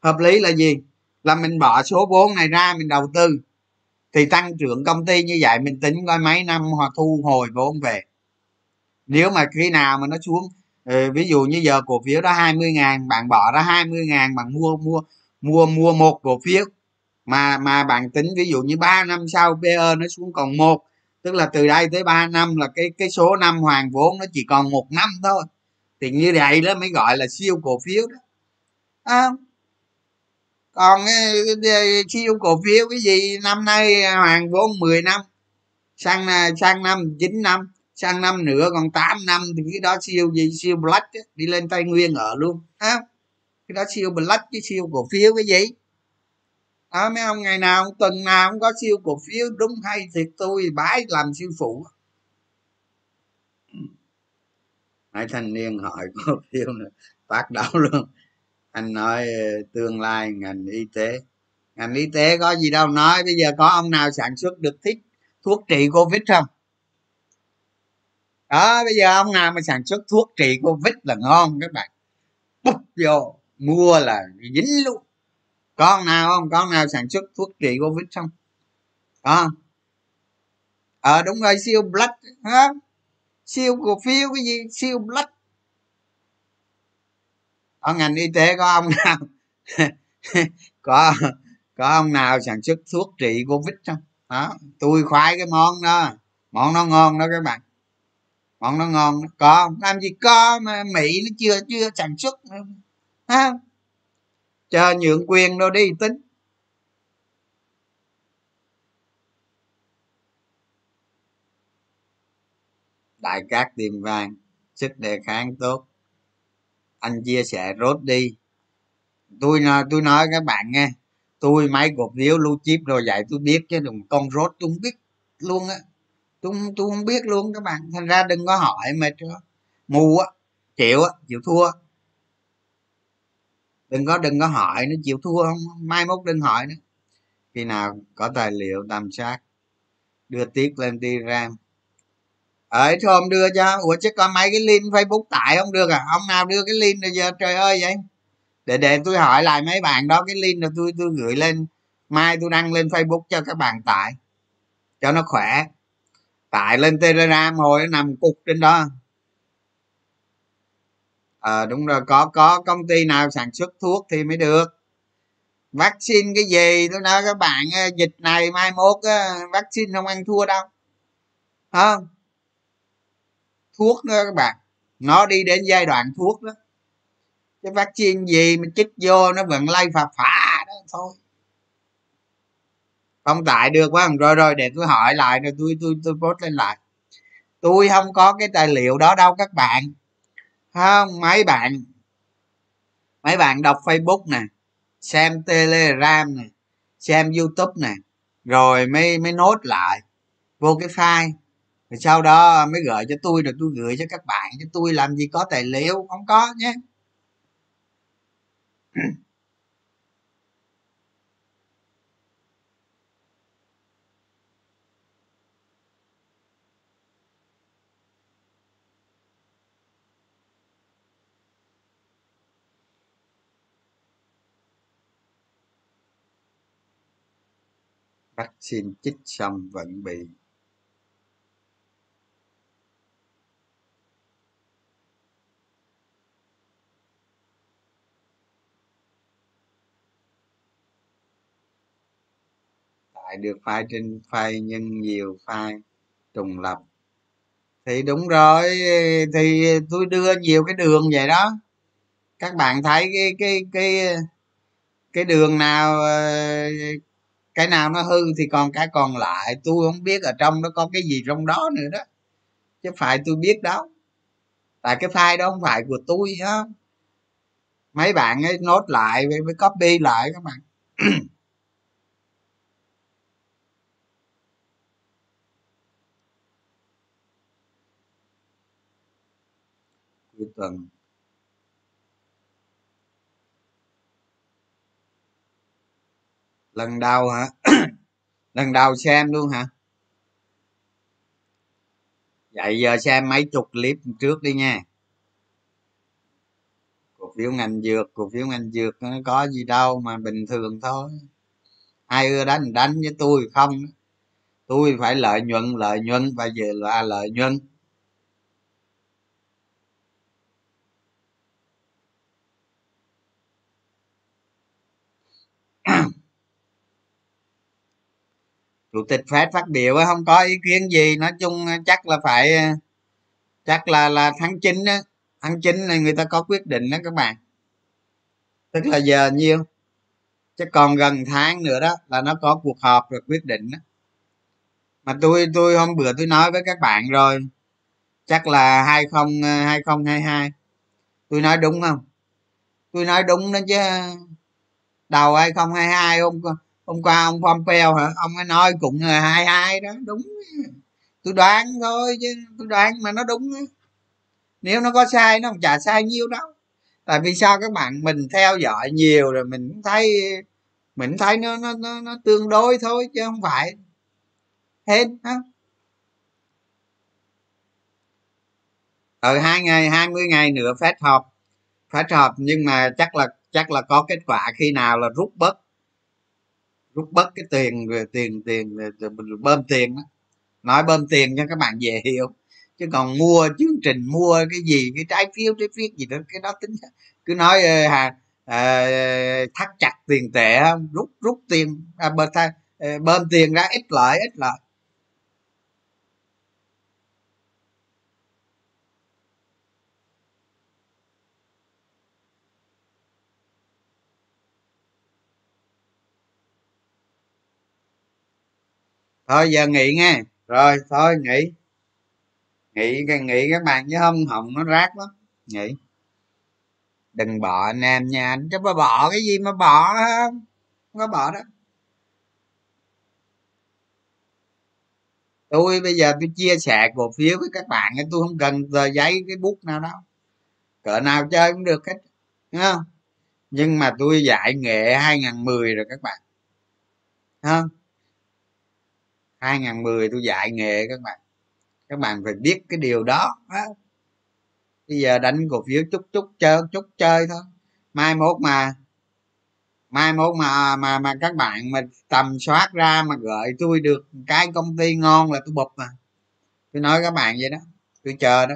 Hợp lý là gì? Là mình bỏ số vốn này ra mình đầu tư. Thì tăng trưởng công ty như vậy mình tính coi mấy năm hoặc thu hồi vốn về. Nếu mà khi nào mà nó xuống ừ, ví dụ như giờ cổ phiếu đó 20 ngàn bạn bỏ ra 20 ngàn bạn mua mua mua mua một cổ phiếu. Mà mà bạn tính ví dụ như 3 năm sau PE nó xuống còn một tức là từ đây tới 3 năm là cái cái số năm hoàn vốn nó chỉ còn một năm thôi. Thì như vậy đó mới gọi là siêu cổ phiếu đó. À, còn ờ, ờ, siêu cổ phiếu cái gì? Năm nay hoàn vốn 10 năm sang sang năm 9 năm sang năm nữa còn 8 năm thì cái đó siêu gì? Siêu black ấy, đi lên tây nguyên ở luôn ha? Cái đó siêu black chứ siêu cổ phiếu cái gì? Đó mấy ông ngày nào tuần nào cũng có siêu cổ phiếu đúng hay thiệt tôi bái làm siêu phụ. Hai thanh niên hỏi cổ phiếu nữa phát đầu luôn. Anh nói ờ, tương lai ngành y tế. Ngành y tế có gì đâu nói bây giờ có ông nào sản xuất được thích thuốc trị covid không? Đó, bây giờ ông nào mà sản xuất thuốc trị covid là ngon, các bạn. Bút vô, mua là dính luôn. Con nào không? Con nào sản xuất thuốc trị covid không? Có không? Ờ, đúng rồi, siêu blood, hả? Siêu cổ phiếu cái gì? Siêu blood. Ở ngành y tế có ông nào? Có có ông nào sản xuất thuốc trị covid không? Đó, tôi khoái cái món đó. Món nó ngon đó các bạn món nó ngon đó. có làm gì có mà mỹ nó chưa chưa sản xuất. Ha chờ nhượng quyền đâu đi, tính. Đại cát tiềm vàng, sức đề kháng tốt. Anh chia sẻ rốt đi. Tôi tôi nói các bạn nghe. Tôi mấy cổ phiếu lưu chip rồi vậy tôi biết chứ đừng con rốt, tôi không biết luôn á tôi, tôi không biết luôn các bạn. Thành ra đừng có hỏi mà mù á chịu á chịu thua. Đừng có đừng có hỏi nó chịu thua không? Mai mốt đừng hỏi nữa. Khi nào có tài liệu tầm sát đưa tiếp lên telegram. Ấy thôi ông đưa cho ủa chứ có mấy cái link facebook tại không được à? Ông nào đưa cái link rồi giờ trời ơi vậy? Để để tôi hỏi lại mấy bạn đó cái link rồi tôi tôi gửi lên mai tôi đăng lên facebook cho các bạn tải cho nó khỏe tải lên telegram hồi nó nằm cục trên đó. Ờ à, đúng rồi có có công ty nào sản xuất thuốc thì mới được. Vaccine cái gì? Tôi nói các bạn ờ, dịch này mai mốt ờ, vaccine không ăn thua đâu. Không? Thuốc nữa các bạn. Nó đi đến giai đoạn thuốc đó. Cái vaccine gì mà chích vô nó vẫn lây phà phà đó thôi không tại được quá. Rồi rồi, để tôi hỏi lại, rồi tôi tôi tôi post lên lại. Tôi không có cái tài liệu đó đâu, các bạn. Không mấy bạn? Mấy bạn đọc facebook nè, xem telegram nè, xem youtube nè, rồi mới mới nốt lại vô cái file. Rồi sau đó mới gửi cho tôi, rồi tôi gửi cho các bạn. Cho tôi làm gì có tài liệu, không có nhé. Vaccine chích xong vẫn bị. Lại được file trên file nhưng nhiều file trùng lập. Thì đúng rồi, thì tôi đưa nhiều cái đường vậy đó. Các bạn thấy cái cái cái cái đường nào ờ, cái nào nó hư thì còn cái còn lại. Tôi không biết ở trong nó có cái gì trong đó nữa đó. Chứ phải tôi biết đâu tại cái file đó không phải của tôi á mấy bạn ấy nốt lại với copy lại các bạn. Cuối tuần. Lần đầu hả? Lần đầu xem luôn hả? Vậy giờ xem mấy chục clip trước đi nha. Cổ phiếu ngành dược, cổ phiếu ngành dược nó có gì đâu mà bình thường thôi. Ai ưa đánh đánh với tôi, không. Tôi phải lợi nhuận lợi nhuận và giờ là lợi nhuận. Chủ tịch fed phát biểu không có ý kiến gì. Nói chung ờ, chắc là phải ờ, chắc là là tháng 9 á. Tháng 9 này người ta có quyết định đó các bạn. Tức là giờ nhiêu? Chứ còn gần tháng nữa đó là nó có cuộc họp rồi quyết định đó. Mà tôi tôi hôm bữa tôi nói với các bạn rồi, chắc là hai không ờ, hai không hai hai. Tôi nói đúng không? Tôi nói đúng đó chứ. Đầu hai không hai hai không hôm qua ông Pompeo hả? Ông ấy nói cũng là hai hai đó đúng tôi đoán thôi chứ tôi đoán mà nó đúng nếu nó có sai nó không chả sai nhiêu đâu. Tại vì sao các bạn mình theo dõi nhiều rồi mình thấy mình thấy nó nó nó, nó tương đối thôi chứ không phải hết á. Ở hai ngày hai mươi ngày nữa phép họp phép họp nhưng mà chắc là chắc là có kết quả khi nào là rút bớt rút bớt cái tiền rồi tiền tiền mình bơm tiền đó. nói bơm tiền cho các bạn dễ hiểu. Chứ còn mua chương trình mua cái gì cái trái phiếu trái phiếu gì đó cái đó tính cứ nói à, à, thắt chặt tiền tệ rút rút tiền à, bơm, ờ, bơm tiền ra ít lợi ít lợi. Thôi, giờ nghỉ nghe. Rồi, thôi, nghỉ. Nghỉ nghỉ các bạn chứ không, hồng nó rác lắm. Nghỉ. Đừng bỏ anh em nha, anh chứ mà bỏ cái gì mà bỏ không? Không có bỏ đó. Tôi bây giờ tôi chia sẻ cổ phiếu với các bạn, tôi không cần tờ giấy, cái bút nào đâu. Cỡ nào chơi cũng được hết, đúng không? Nhưng mà tôi dạy nghệ 2010 rồi các bạn. Không 2010 tôi dạy nghề các bạn. Các bạn phải biết cái điều đó bây giờ đánh cổ phiếu chút chút chơi chút chơi thôi. Mai mốt mà mai mốt mà mà mà các bạn mà tầm soát ra mà gửi tôi được cái công ty ngon là tôi bụp mà. Tôi nói các bạn vậy đó tôi chờ đó.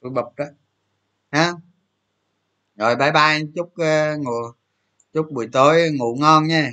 Tôi bụp đó ha. Rồi bye bye chúc uh, ngủ chúc buổi tối ngủ ngon nha.